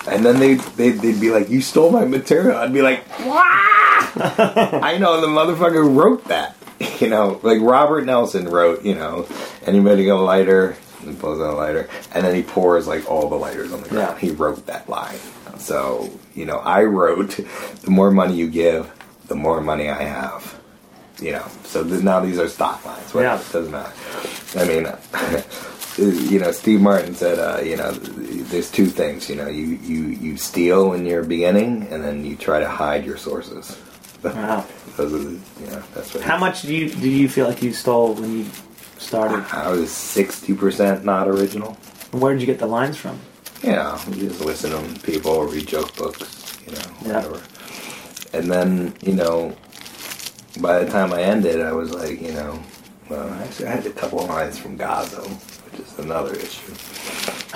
and then they they they'd be like, "You stole my material." I'd be like, I know the motherfucker wrote that. You know, like Robert Nelson wrote, you know, anybody got a lighter, he pulls out a lighter, and then he pours like all the lighters on the ground. Yeah. He wrote that line. So, you know, I wrote, the more money you give, the more money I have. You know, so th- now these are stock lines. Whatever, Yeah. it doesn't matter. I mean, you know, Steve Martin said, uh, you know, there's two things. You know, you, you, you steal in your beginning, and then you try to hide your sources. Wow. Those are, the, you know, that's what. How much do you do you feel like you stole when you started? I was sixty percent not original. Where did you get the lines from? Yeah, you just listen to people read joke books. You know, whatever. And then you know, by the time I ended, I was like, you know, well, actually, I had a couple of lines from Gazzo, which is another issue.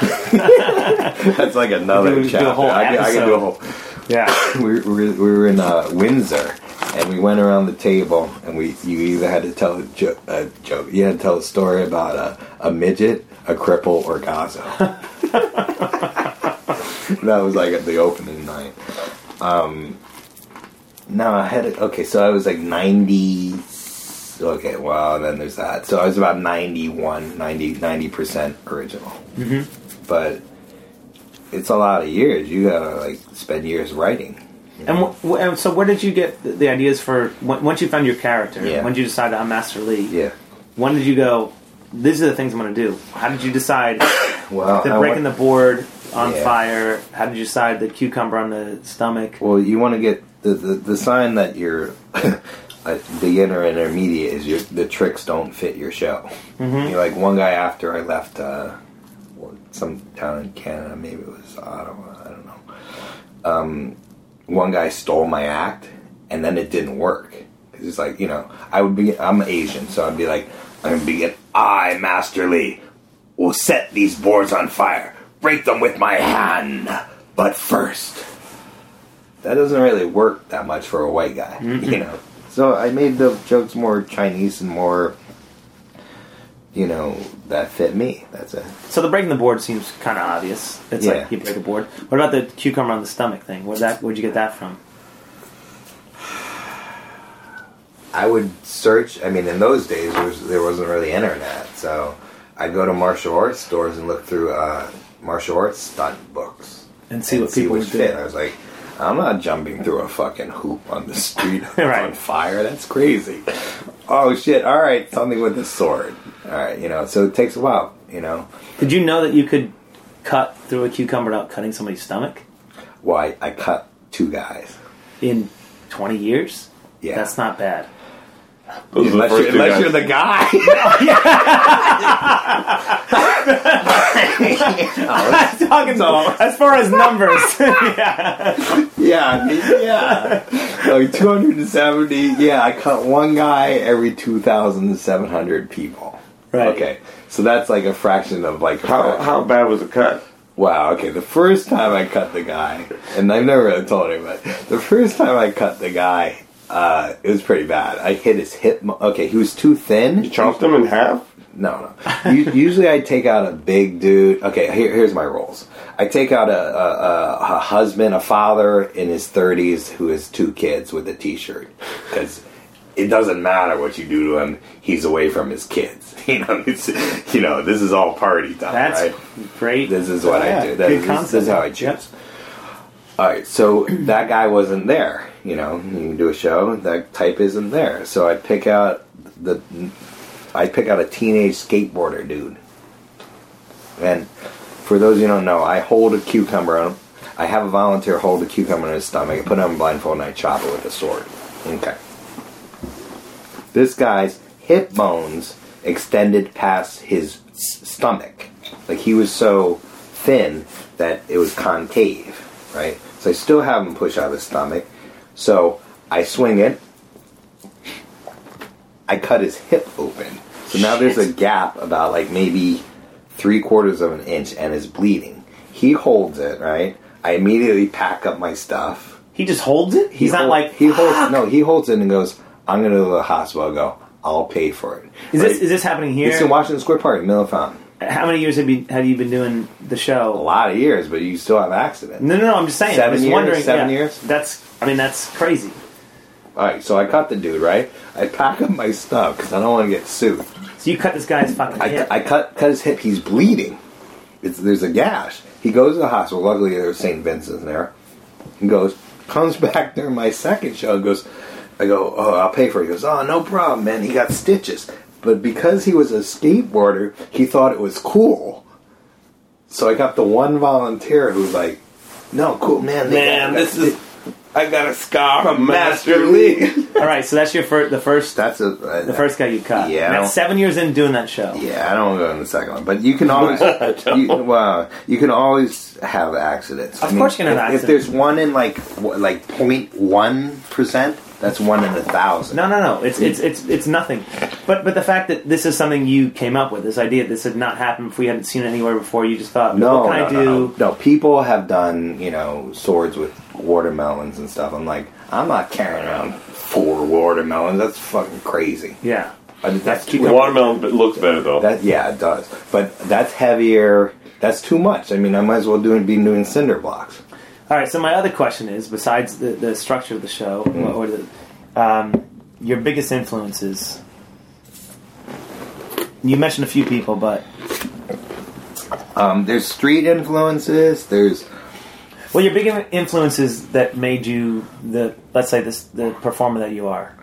That's like another a chapter. whole I, could, I could do a whole. Yeah. we, were- we, we were in uh, Windsor, and we went around the table, and we you either had to tell a, jo- a joke, you had to tell a story about a, a midget, a cripple, or Gazzo. that was like at the opening night. Um, no, I had it. Okay, so I was like ninety. Okay, well, then there's that. So I was about 91, 90 90% original. Mhm. But it's a lot of years. You gotta like spend years writing. And, wh- and so, where did you get the, the ideas for when, once you found your character? Yeah. When did you decide I'm Master Lee? Yeah. When did you go? These are the things I'm going to do. How did you decide Well, the breaking the board on Yeah. fire? How did you decide the cucumber on the stomach? Well, you want to get the, the the sign that you're a beginner and intermediate is your the tricks don't fit your show. Mhm. Know, like one guy after I left uh, some town in Canada, maybe it was Ottawa, I don't know. Um, one guy stole my act, and then it didn't work. 'Cause It's like you know, I would be I'm Asian, so I'd be like I'm gonna begin. I, Master Lee, will set these boards on fire. break them with my hand, but first. That doesn't really work that much for a white guy, you know. So I made the jokes more Chinese and more, you know, that fit me. That's it. So the breaking the board seems kind of obvious. It's Yeah. like you break a board. What about the cucumber on the stomach thing? Where that? Where'd you get that from? I would search. I mean, in those days, there, was, there wasn't really internet, so I'd go to martial arts stores and look through uh, martial arts stunt books And see what people which would do. I was like, I'm not jumping through a fucking hoop on the street Right. on fire. That's crazy. Oh shit! All right, something with a sword. All right, you know. So it takes a while, you know. Did you know that you could cut through a cucumber without cutting somebody's stomach Why I cut two guys. in 20 years? Yeah. That's not bad. Those Unless, you're, unless you're the guy. Talking So- as far as numbers. yeah. Yeah, yeah. Like 270. Yeah, I cut one guy every 2,700 people. Right. Okay, so that's like a fraction of like. How fraction. how bad was the cut? Wow. Okay, the first time I cut the guy, and I've never really told him, but the first time I cut the guy, uh, it was pretty bad. I hit his hip. Mo- okay, he was too thin. You chopped him in half? No, no. U- Usually, I take out a big dude. Okay, here, here's my roles. I take out a, a, a, a husband, a father in his 30s who has two kids with a T-shirt because it doesn't matter what you do to him; he's away from his kids. You know, it's, you know, this is all party time, That's right? great. This is what Yeah, I do. That good is- concept. this is how I choose. Yep. All right, so that guy wasn't there. You know, you can do a show. That type isn't there. So I pick out the, I pick out a teenage skateboarder dude. And for those who don't know, I hold a cucumber on him. I have a volunteer hold a cucumber in his stomach. I put him on blindfold and I chop it with a sword. Okay. This guy's hip bones extended past his stomach. Like he was so thin that it was concave, right? So I still have him push out his stomach. So I swing it. I cut his hip open. So now there's a gap about like maybe three quarters of an inch and is bleeding. He holds it, right? I immediately pack up my stuff. He just holds it? He's not hold- like, he holds no, he holds it and goes, I'm gonna go to the hospital, I go, I'll pay for it. is Right? this, is this happening here? It's in Washington Square Park, Middle Fountain. How many years have you, have you been doing the show? A lot of years, but you still have accidents. No, no, no. I'm just saying. Seven I'm just years? wondering. Seven yeah, years? That's. I mean, that's crazy. All right, so I cut the dude, right? I pack up my stuff because I don't want to get sued. So you cut this guy's fucking I, hip. I cut cut his hip. He's bleeding. It's, there's a gash. He goes to the hospital. Luckily, there's St. Vincent's there. He goes, comes back during my second show. and Goes, I go, oh, I'll pay for it. He goes, oh, no problem, man. He got stitches, but because he was a skateboarder, he thought it was cool. So I got the one volunteer who's like, no, cool, man. Man, got- this is. I got a scar from Master Lee. All right, so that's your first. The first. That's a uh, the first guy you cut. Yeah, I That's seven years in doing that show. Yeah, I don't want to go in the second one, but you can always, you, well, you can always have accidents. Of course you can have if, if there's one in like wh- like 0.1 percent, that's one in a thousand. No, no, no. It's it's it's it's nothing. But but the fact that this is something you came up with, this idea, this had not happened if we hadn't seen it anywhere before. You just thought, no, what can no, I no, do? no, no. People have done you know swords with watermelons and stuff. I'm like, I'm not carrying around four watermelons. That's fucking crazy. Yeah. I mean, that's Keep too Watermelon but looks better though. That yeah, it does. But that's heavier. That's too much. I mean, I might as well do be doing cinder blocks. All right. So my other question is, besides the, the structure of the show Mm-hmm. or the um, your biggest influences. You mentioned a few people, but Um, there's street influences. There's well, your big influences that made you the let's say this the performer that you are,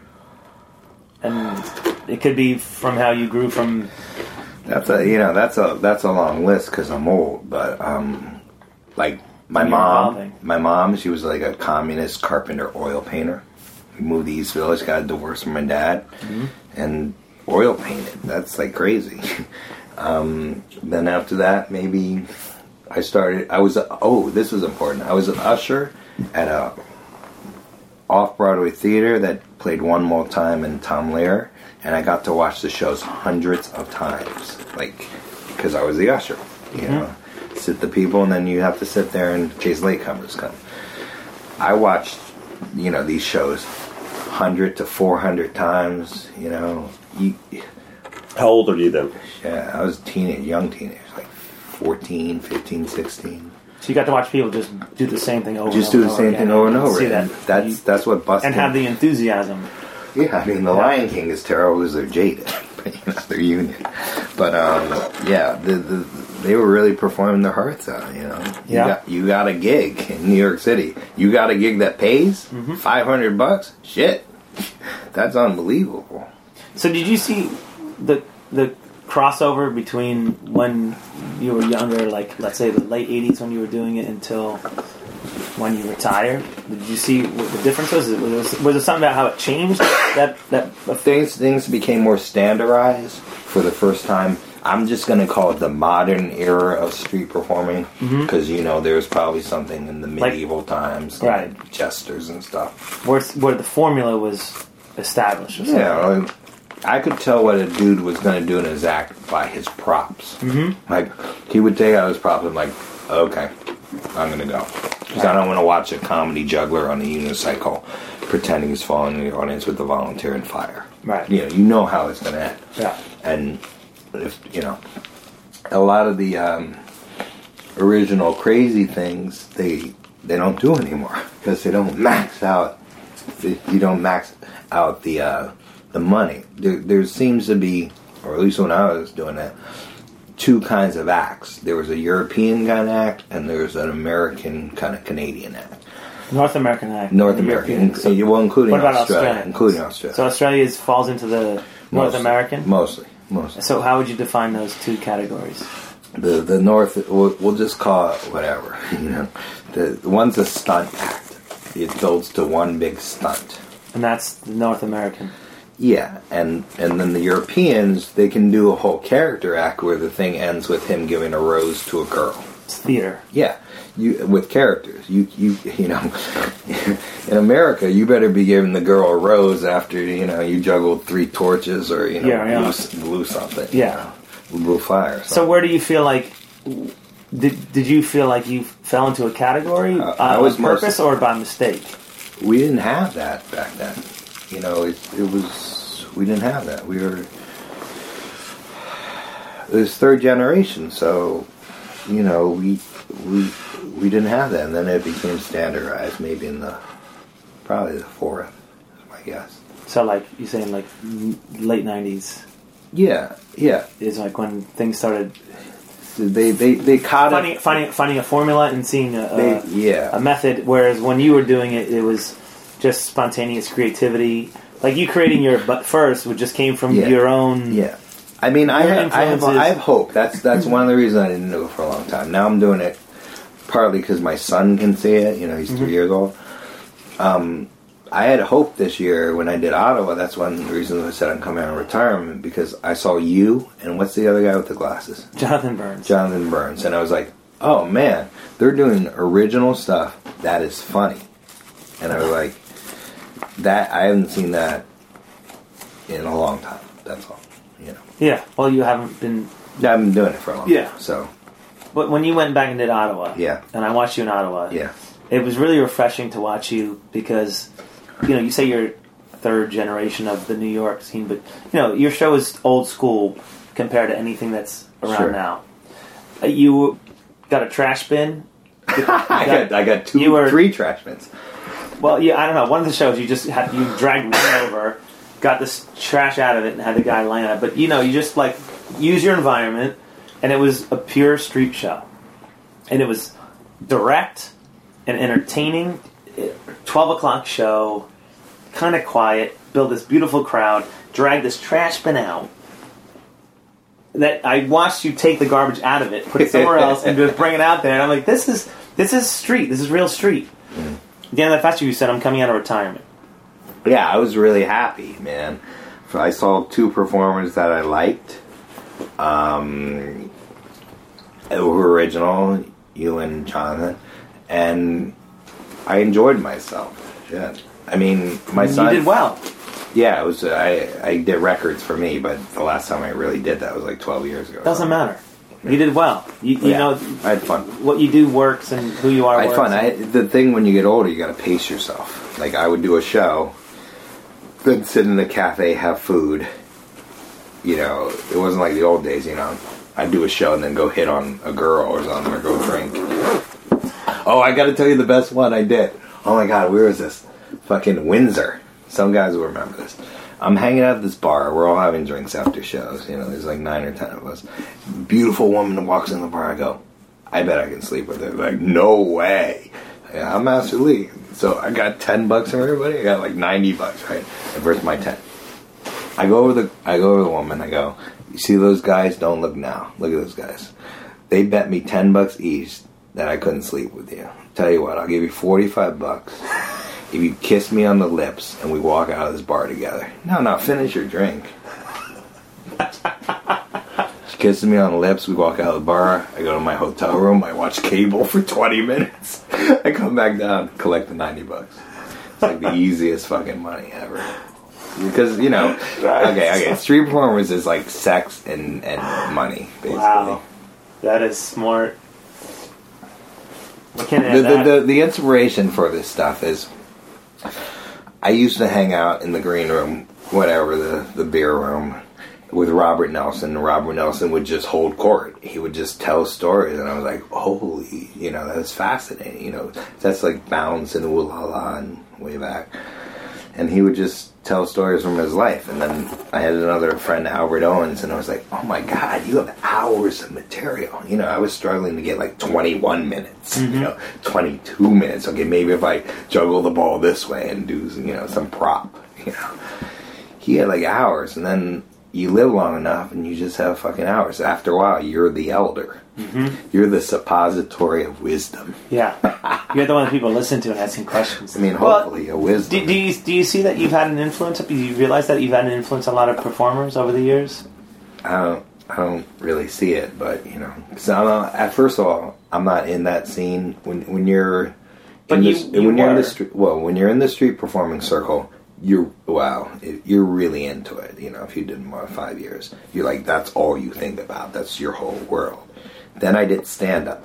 and it could be from how you grew from that's a you know that's a that's a long list because I'm old. But um, like my mom, my mom, she was like a communist carpenter oil painter. We moved to East Village, got a divorce from my dad, and oil painted. That's like crazy. um, then after that, maybe I started. I was a, oh, this was important. I was an usher at a off Broadway theater that played One More Time in Tom Lear, and I got to watch the shows hundreds of times, like because I was the usher, you know. Sit the people, and then you have to sit there and chase latecomers come. I watched, you know, these shows hundred to four hundred times. You know, you, How old are you then? yeah, I was a teenage, young teenager, like 14, 15, 16. So you got to watch people just do the same thing over. Just and do the same thing over and and over. See And that that's that's what busted. and have the enthusiasm. Yeah, I mean, The Lion King is terrible because they're jaded. But you know, they're union. But, um, yeah, the, the, they were really performing their hearts out, you know. You Yeah. Got, you got a gig in New York City. You got a gig that pays Mm-hmm. 500 bucks? Shit. That's unbelievable. So did you see the the crossover between when you were younger, like let's say the late '80s when you were doing it, until when you retired? Did you see what the difference was? Was there, was there something about how it changed? That that Things, things became more standardized for the first time. I'm just going to call it the modern era of street performing because, you know, there's probably something in the Like- medieval times, Right. like jesters and stuff. where where the formula was established. Or. Yeah, like, I could tell what a dude was going to do in his act by his props. Mm-hmm. Like he would take out his props and like, okay, I'm going to go because I don't want to watch a comedy juggler on a unicycle pretending he's falling in the audience with the volunteer and fire. Right. You know, you know how it's going to end. Yeah. And if you know, a lot of the um, original crazy things they they don't do anymore because they don't max out. the- You don't max out the uh, the money. There, there seems to be, or at least when I was doing that, two kinds of acts. There was a European kind of act, and there was an American kind of Canadian act. North American act. North American. So, well, including what about Australia, Australia? including Australia. so Australia is, falls into the North Mostly. American. mostly, mostly. So how would you define those two categories? the the north we'll, we'll just call it whatever you know the, the one's a stunt act it builds to one big stunt And that's the North American. yeah and and then the europeans they can do a whole character act where the thing ends with him giving a rose to a girl It's theater. yeah you with characters you you you know in america you better be giving the girl a rose after you know you juggled three torches or you know Yeah, yeah. blew, blew something you Yeah. know, blew fire So where do you feel like? Did did you feel like you fell into a category Uh, uh, was on purpose or by mistake? we didn't have that back then. You know, it, it was we didn't have that. We were it was third generation, so you know we we we didn't have that, and then it became standardized. Maybe in the probably the fourth, my guess. So like you saying like late nineties Yeah, yeah. is like when things started They they they caught finding it. finding finding a formula and seeing a, They, a, yeah, a method. Whereas when you were doing it, it was just spontaneous creativity. Like you creating your butt first, which just came from Yeah. your own. Yeah, I mean, I have, I have, I have hope. That's that's one of the reasons I didn't do it for a long time. Now I'm doing it partly because my son can see it. You know, he's Mm-hmm. three years old. Um, I had hope this year when I did Ottawa. That's one of the reasons I said I'm coming out of retirement because I saw you and what's the other guy with the glasses, Jonathan Burns. Jonathan Burns, and I was like, oh man, they're doing original stuff that is funny, and I was like, that I haven't seen that in a long time. That's all. Yeah. Well, you haven't been. Yeah, I've been doing it for a long Yeah. time. So But when you went back and did Ottawa, Yeah. and I watched you in Ottawa, yeah, it was really refreshing to watch you because you know you say you're third generation of the New York scene, but you know your show is old school compared to anything that's around Sure. now. Uh, You got a trash bin. I got I got two, You were- three trash bins. Well, yeah, I don't know. One of the shows you just had you dragged one over, got this trash out of it, and had the guy on it. But you know, you just like use your environment, and it was a pure street show, and it was direct and entertaining. Twelve o'clock show, kind of quiet. Build this beautiful crowd. Drag this trash bin out. That I watched you take the garbage out of it, put it somewhere else, and just bring it out there. And I'm like, this is this is street. This is real street. Mm. Yeah, that festival you said I'm coming out of retirement. Yeah, I was really happy, man. I saw two performers that I liked. Um, were original, you and Jonathan, and I enjoyed myself. Yeah. I mean, my you son did well. Yeah, it was. I I did records for me, but the last time I really did that was like twelve years ago. Doesn't matter. You did well. You, you Yeah, know I had fun. what you do works and who you are. I had fun. I, the thing when you get older, you got to pace yourself. Like I would do a show, then sit in the cafe, have food. You know, it wasn't like the old days. You know, I'd do a show and then go hit on a girl or something, or go drink. Oh, I got to tell you the best one I did. Oh my God, where is this? Fucking Windsor. Some guys will remember this. I'm hanging out at this bar. We're all having drinks after shows. You know, there's like nine or ten of us. Beautiful woman walks in the bar. I go, I bet I can sleep with her. Like, no way. Yeah, I'm Master Lee. So I got ten bucks from everybody. I got like ninety bucks, right? Where's my ten? I go over the I go over the woman. I go, you see those guys? Don't look now. Look at those guys. They bet me ten bucks each that I couldn't sleep with you. Tell you what, I'll give you forty five bucks if you kiss me on the lips and we walk out of this bar together. No, no, finish your drink. She kisses me on the lips. We walk out of the bar. I go to my hotel room. I watch cable for 20 minutes. I come back down, collect the 90 bucks. It's like the easiest fucking money ever. Because, you know, okay, okay. Street performers is like sex and, and money, basically. Wow, that is smart. What can The, the, the, the inspiration for this stuff is I used to hang out in the green room, whatever, the, the beer room, with Robert Nelson. Robert Nelson would just hold court. He would just tell stories, and I was like, holy, you know, that's fascinating. You know, that's like Bounce and Ooh La La and way back. And he would just tell stories from his life. And then I had another friend, Albert Owens, and I was like, oh my God, you have hours of material. You know, I was struggling to get like 21 minutes, you mm-hmm. know, 22 minutes. Okay, maybe if I juggle the ball this way and do, you know, some prop, you know. He had like hours, and then you live long enough and you just have fucking hours. After a while, you're the elder. Mm-hmm. You're the suppository of wisdom. yeah, you're the one that people listen to and asking questions. I mean, Well, hopefully, a wisdom. Do, do you do you see that you've had an influence? Do you realize that you've had an influence on a lot of performers over the years? I don't, I don't really see it, but you know, because I'm not, at first of all, I'm not in that scene. When when you're, But in you- this, you when you're in the street, well, when you're in the street performing circle, you're wow, you're really into it. You know, if you did more five years, you're like that's all you think about. That's your whole world. Then I did stand up.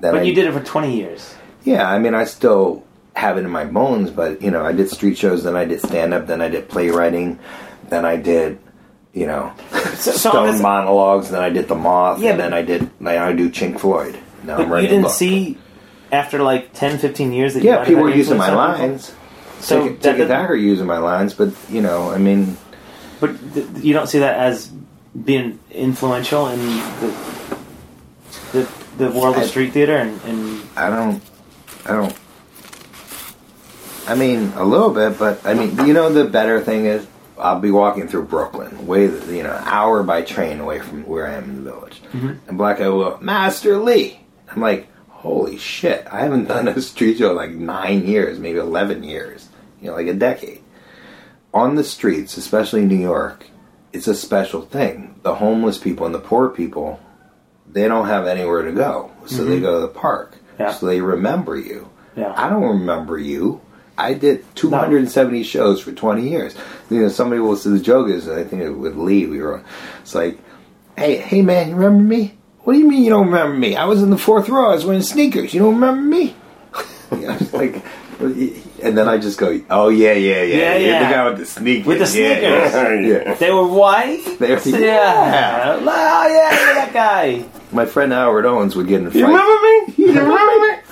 Then But I, you did it for 20 years. yeah, I mean, I still have it in my bones, but you know, I did street shows, then I did stand up, then I did playwriting, then I did, you know, So- so stone this- monologues, then I did the moth, Yeah, and then I did, like, I do Chink Floyd. Now I'm But you didn't see after like 10, 15 years that you Yeah, people were using my influence on people? lines. So Tick, that- Tick Attack are using my lines, but you know, I mean, But th- you don't see that as being influential in the the, the world of street theater and, and I don't, I don't. I mean, a little bit, but I mean, you know, the better thing is, I'll be walking through Brooklyn, way you know, an hour by train away from where I am in the village, mm-hmm. and Black Guy will, Master Lee. I'm like, holy shit! I haven't done a street show in like nine years, maybe eleven years, you know, like a decade. On the streets, especially in New York, it's a special thing. The homeless people and the poor people, they don't have anywhere to go, so they mm-hmm. go to the park. Yeah. So they remember you. Yeah. I don't remember you. I did 270 shows for 20 years. You know, somebody will say the joke is, I think it with Lee, we were, it's like, hey, hey man, you remember me? What do you mean you don't remember me? I was in the fourth row. I was wearing sneakers. You don't remember me? you know, it's like, and then I just go, oh yeah, yeah, yeah, Yeah, yeah. the guy with the sneakers. With the Yeah, yeah, sneakers. yeah. they were white. They were- yeah. Oh yeah, that guy. My friend Howard Owens would get in a fight. You remember me? You remember me?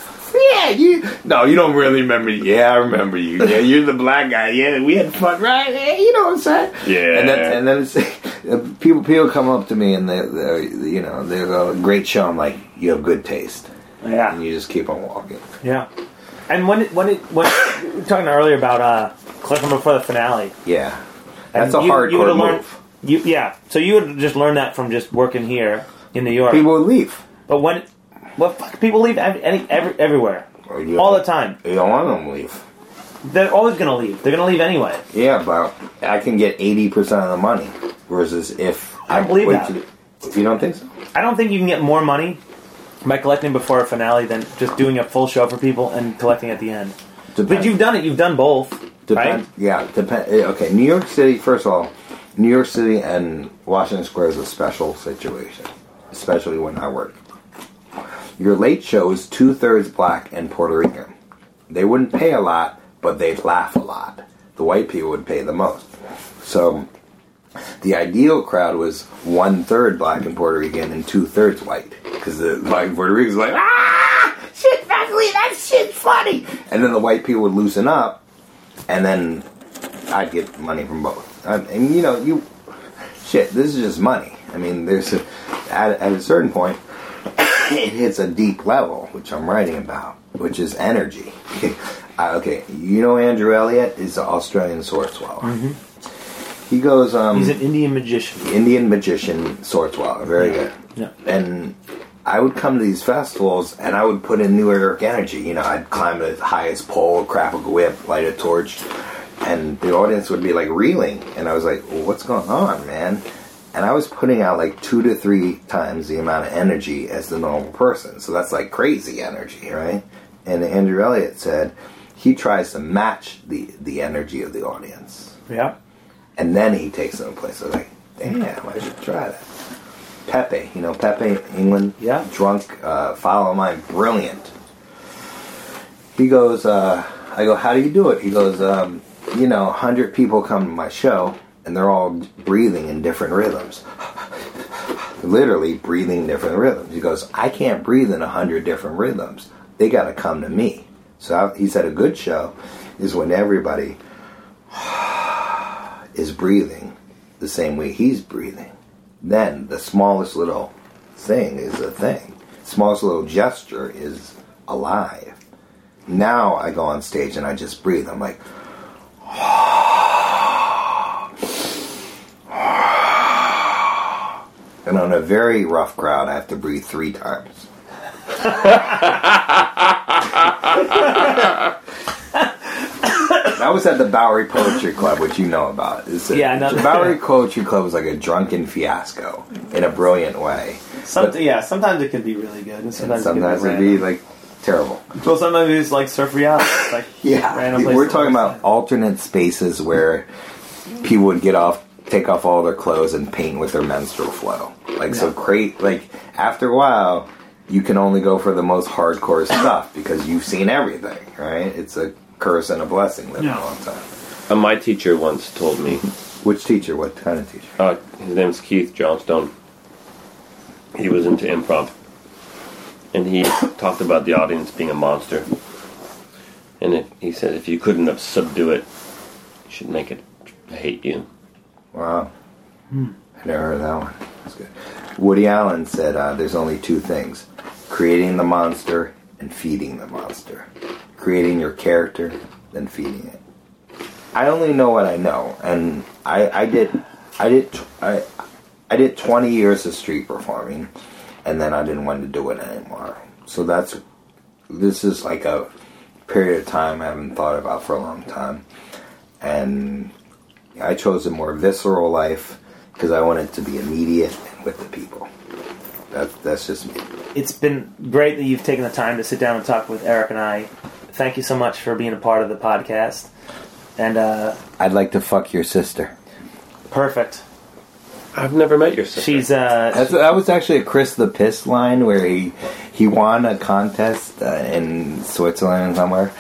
Yeah, you. No, you don't really remember. Yeah, I remember you. Yeah, you're the black guy. Yeah, we had fun, right? Yeah, you know what I'm saying? Yeah. And then, and then it's, uh, people people come up to me and they, they you know they go, "Great show." I'm like, "You have good taste," Yeah. and you just keep on walking. yeah. And when it, when it, when we were talking earlier about uh, clicking before the finale, Yeah, that's and a you- hardcore you move. learned- You yeah. So you would just learn that from just working here in New York. People would leave. but when well, fuck, people leave any, every, everywhere you- all the time. You don't want them to leave. They're always gonna leave. They're gonna leave anyway. Yeah, but I can get eighty percent of the money versus if I believe wait that. to- you don't think so? I don't think you can get more money by collecting before a finale than just doing a full show for people and collecting at the end. But Depends. you've done it. You've done both, Depend, right? Yeah, depend. eh, Okay, New York City. First of all, New York City and Washington Square is a special situation. especially when I work. Your late show is two thirds black and Puerto Rican. They wouldn't pay a lot, but they'd laugh a lot. The white people would pay the most. So the ideal crowd was one third black and Puerto Rican and two thirds white. Because the black Puerto Ricans were like, ah, shit, Beverly, that shit's funny. And then the white people would loosen up, and then I'd get money from both. And, and you know, you shit, this is just money. I mean, there's a, at, at a certain point, it hits a deep level, which I'm writing about, which is energy. uh, okay, you know Andrew Elliott is an Australian sword swallower. He goes, um, He's an Indian magician. Indian magician sword swallower, very good. Yeah. And I would come to these festivals and I would put in New York energy. You know, I'd climb the highest pole, crap a whip, light a torch, and the audience would be like reeling. And I was like, well, what's going on, man? And I was putting out like two to three times the amount of energy as the normal person. So that's like crazy energy, right? And Andrew Elliott said he tries to match the, the energy of the audience Yeah. and then he takes them to place. I was like, damn, I should try that. Pepe, you know Pepe, England, Yeah. drunk, uh, follow mine, brilliant. He goes, uh, I go, how do you do it? He goes, um, you know, hundred people come to my show, and they're all breathing in different rhythms. Literally breathing in different rhythms. He goes, I can't breathe in a hundred different rhythms. They got to come to me. So I, he said, a good show is when everybody is breathing the same way he's breathing, then the smallest little thing is a thing. Smallest little gesture is alive. Now I go on stage and I just breathe. I'm like, and on a very rough crowd, I have to breathe three times. That was at the Bowery Poetry Club, which you know about. It's a- Yeah. The Bowery Poetry Club was like a drunken fiasco in a brilliant way. Some, But- yeah, sometimes it can be really good, and And sometimes, sometimes it can be be like terrible. well, sometimes it's like surf reality. Like Yeah, we're talking about alternate spaces where people would get off, take off all their clothes, and paint with their menstrual flow. Like so, Yeah. great. Like after a while, you can only go for the most hardcore stuff because you've seen everything. Right? It's a curse and a blessing living Yeah. a long time. Uh, my teacher once told me, Which teacher? What kind of teacher? uh, his name's Keith Johnstone. He was into improv. And he talked about the audience being a monster. And if, he said if you couldn't subdue it, you should make it hate you. Wow. I never heard that one. That's good. Woody Allen said uh, there's only two things creating the monster and feeding the monster. Creating your character, then feeding it. I only know what I know, and I, I did, I did, I, I did 20 years of street performing, and then I didn't want to do it anymore. So that's, this is like a period of time I haven't thought about for a long time, and I chose a more visceral life because I wanted to be immediate and with the people. That, that's just me. It's been great that you've taken the time to sit down and talk with Eric and I. Thank you so much for being a part of the podcast. And uh, I'd like to fuck your sister. perfect. I've never met your sister. She's uh, That's, that was actually a Chris the Piss line where he he won a contest uh, in Switzerland somewhere,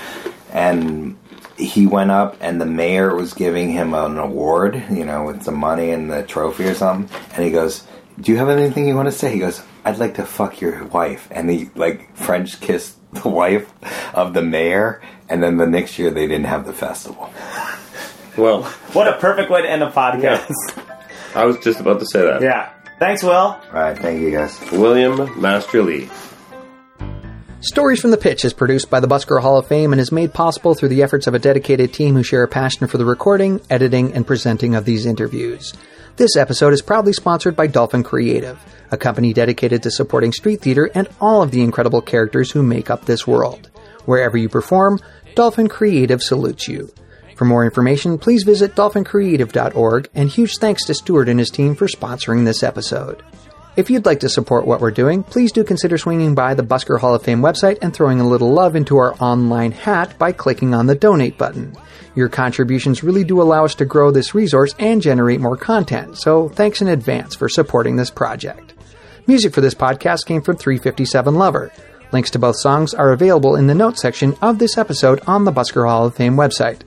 and he went up and the mayor was giving him an award, you know, with some money and the trophy or something, and he goes, "Do you have anything you want to say?" He goes, "I'd like to fuck your wife," and he like French kissed the wife of the mayor, and then the next year they didn't have the festival. well, what a perfect way to end a podcast. I was just about to say that. yeah. Thanks, Will. All right, thank you guys. William Master Lee. Stories from the Pitch is produced by the Busker Hall of Fame and is made possible through the efforts of a dedicated team who share a passion for the recording, editing, and presenting of these interviews. This episode is proudly sponsored by Dolphin Creative, a company dedicated to supporting street theater and all of the incredible characters who make up this world. Wherever you perform, Dolphin Creative salutes you. For more information, please visit dolphincreative.org, and huge thanks to Stuart and his team for sponsoring this episode. If you'd like to support what we're doing, please do consider swinging by the Busker Hall of Fame website and throwing a little love into our online hat by clicking on the donate button. Your contributions really do allow us to grow this resource and generate more content, so thanks in advance for supporting this project. Music for this podcast came from 357 Lover. Links to both songs are available in the notes section of this episode on the Busker Hall of Fame website.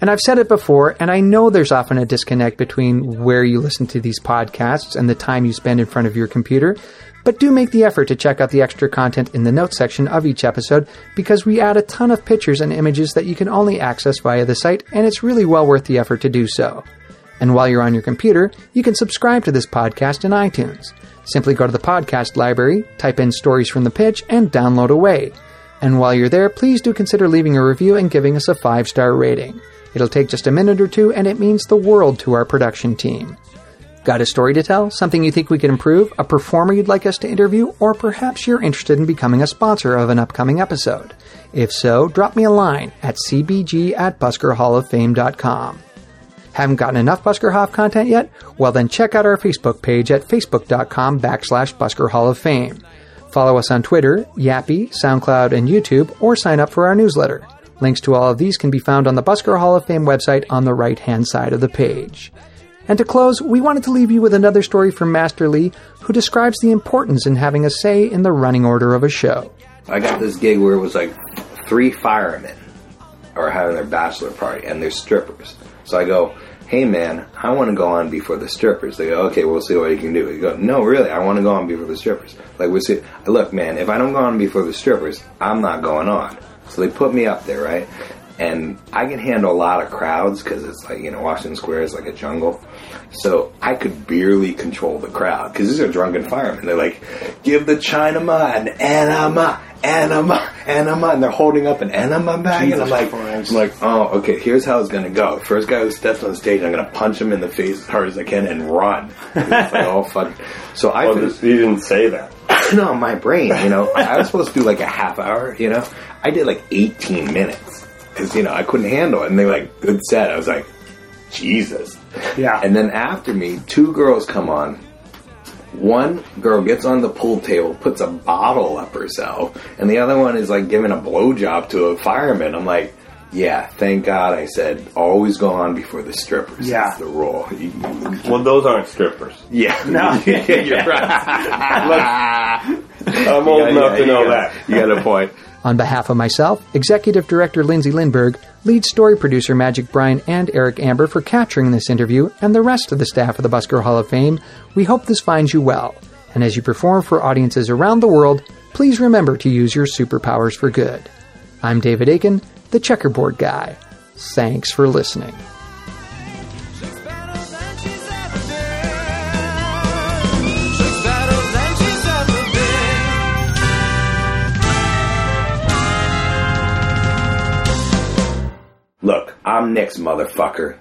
And I've said it before, and I know there's often a disconnect between where you listen to these podcasts and the time you spend in front of your computer, but do make the effort to check out the extra content in the notes section of each episode because we add a ton of pictures and images that you can only access via the site, and it's really well worth the effort to do so. And while you're on your computer, you can subscribe to this podcast in iTunes. Simply go to the podcast library, type in stories from the pitch, and download away. And while you're there, please do consider leaving a review and giving us a five star rating. It'll take just a minute or two, and it means the world to our production team. Got a story to tell? Something you think we could improve? A performer you'd like us to interview? Or perhaps you're interested in becoming a sponsor of an upcoming episode? If so, drop me a line at cbg at buskerhalloffame.com. Haven't gotten enough Busker Hoff content yet? Well, then check out our Facebook page at facebook.com backslash Busker Hall of Fame. Follow us on Twitter, Yappy, SoundCloud, and YouTube, or sign up for our newsletter. Links to all of these can be found on the Busker Hall of Fame website on the right hand side of the page. And to close, we wanted to leave you with another story from Master Lee, who describes the importance in having a say in the running order of a show. I got this gig where it was like three firemen are having their bachelor party and they're strippers. So I go, hey man, I want to go on before the strippers. They go, okay, we'll see what you can do. You go, no, really, I want to go on before the strippers. Like we see, look, man, if I don't go on before the strippers, I'm not going on. So they put me up there, right? And I can handle a lot of crowds because it's like you know Washington Square is like a jungle. So I could barely control the crowd because these are drunken firemen. They're like, give the Chinaman an enema, enema, enema, and they're holding up an enema bag, and I'm like, I'm like, oh, okay, here's how it's gonna go. First guy who steps on stage, I'm gonna punch him in the face as hard as I can and run. It's like, oh fuck. So I Well, finished- you didn't say that. no, my brain, you know, I was supposed to do like a half hour, you know. I did like 18 minutes because, you know, I couldn't handle it. And they're like, good set. I was like, Jesus. Yeah. And then after me, two girls come on. One girl gets on the pool table, puts a bottle up herself, and the other one is like giving a blowjob to a fireman. I'm like, yeah, thank God I said always go on before the strippers. Yeah. That's the rule. You- you- Well, those aren't strippers. Yeah. No. You're right. I'm old Yeah, enough yeah, to know you that. You got a point. On behalf of myself, Executive Director Lindsay Lindberg, lead story producer Magic Brian, and Eric Amber for capturing this interview, and the rest of the staff of the Busker Hall of Fame, we hope this finds you well. And as you perform for audiences around the world, please remember to use your superpowers for good. I'm David Aiken, the checkerboard guy. Thanks for listening. Look, I'm Nick's motherfucker.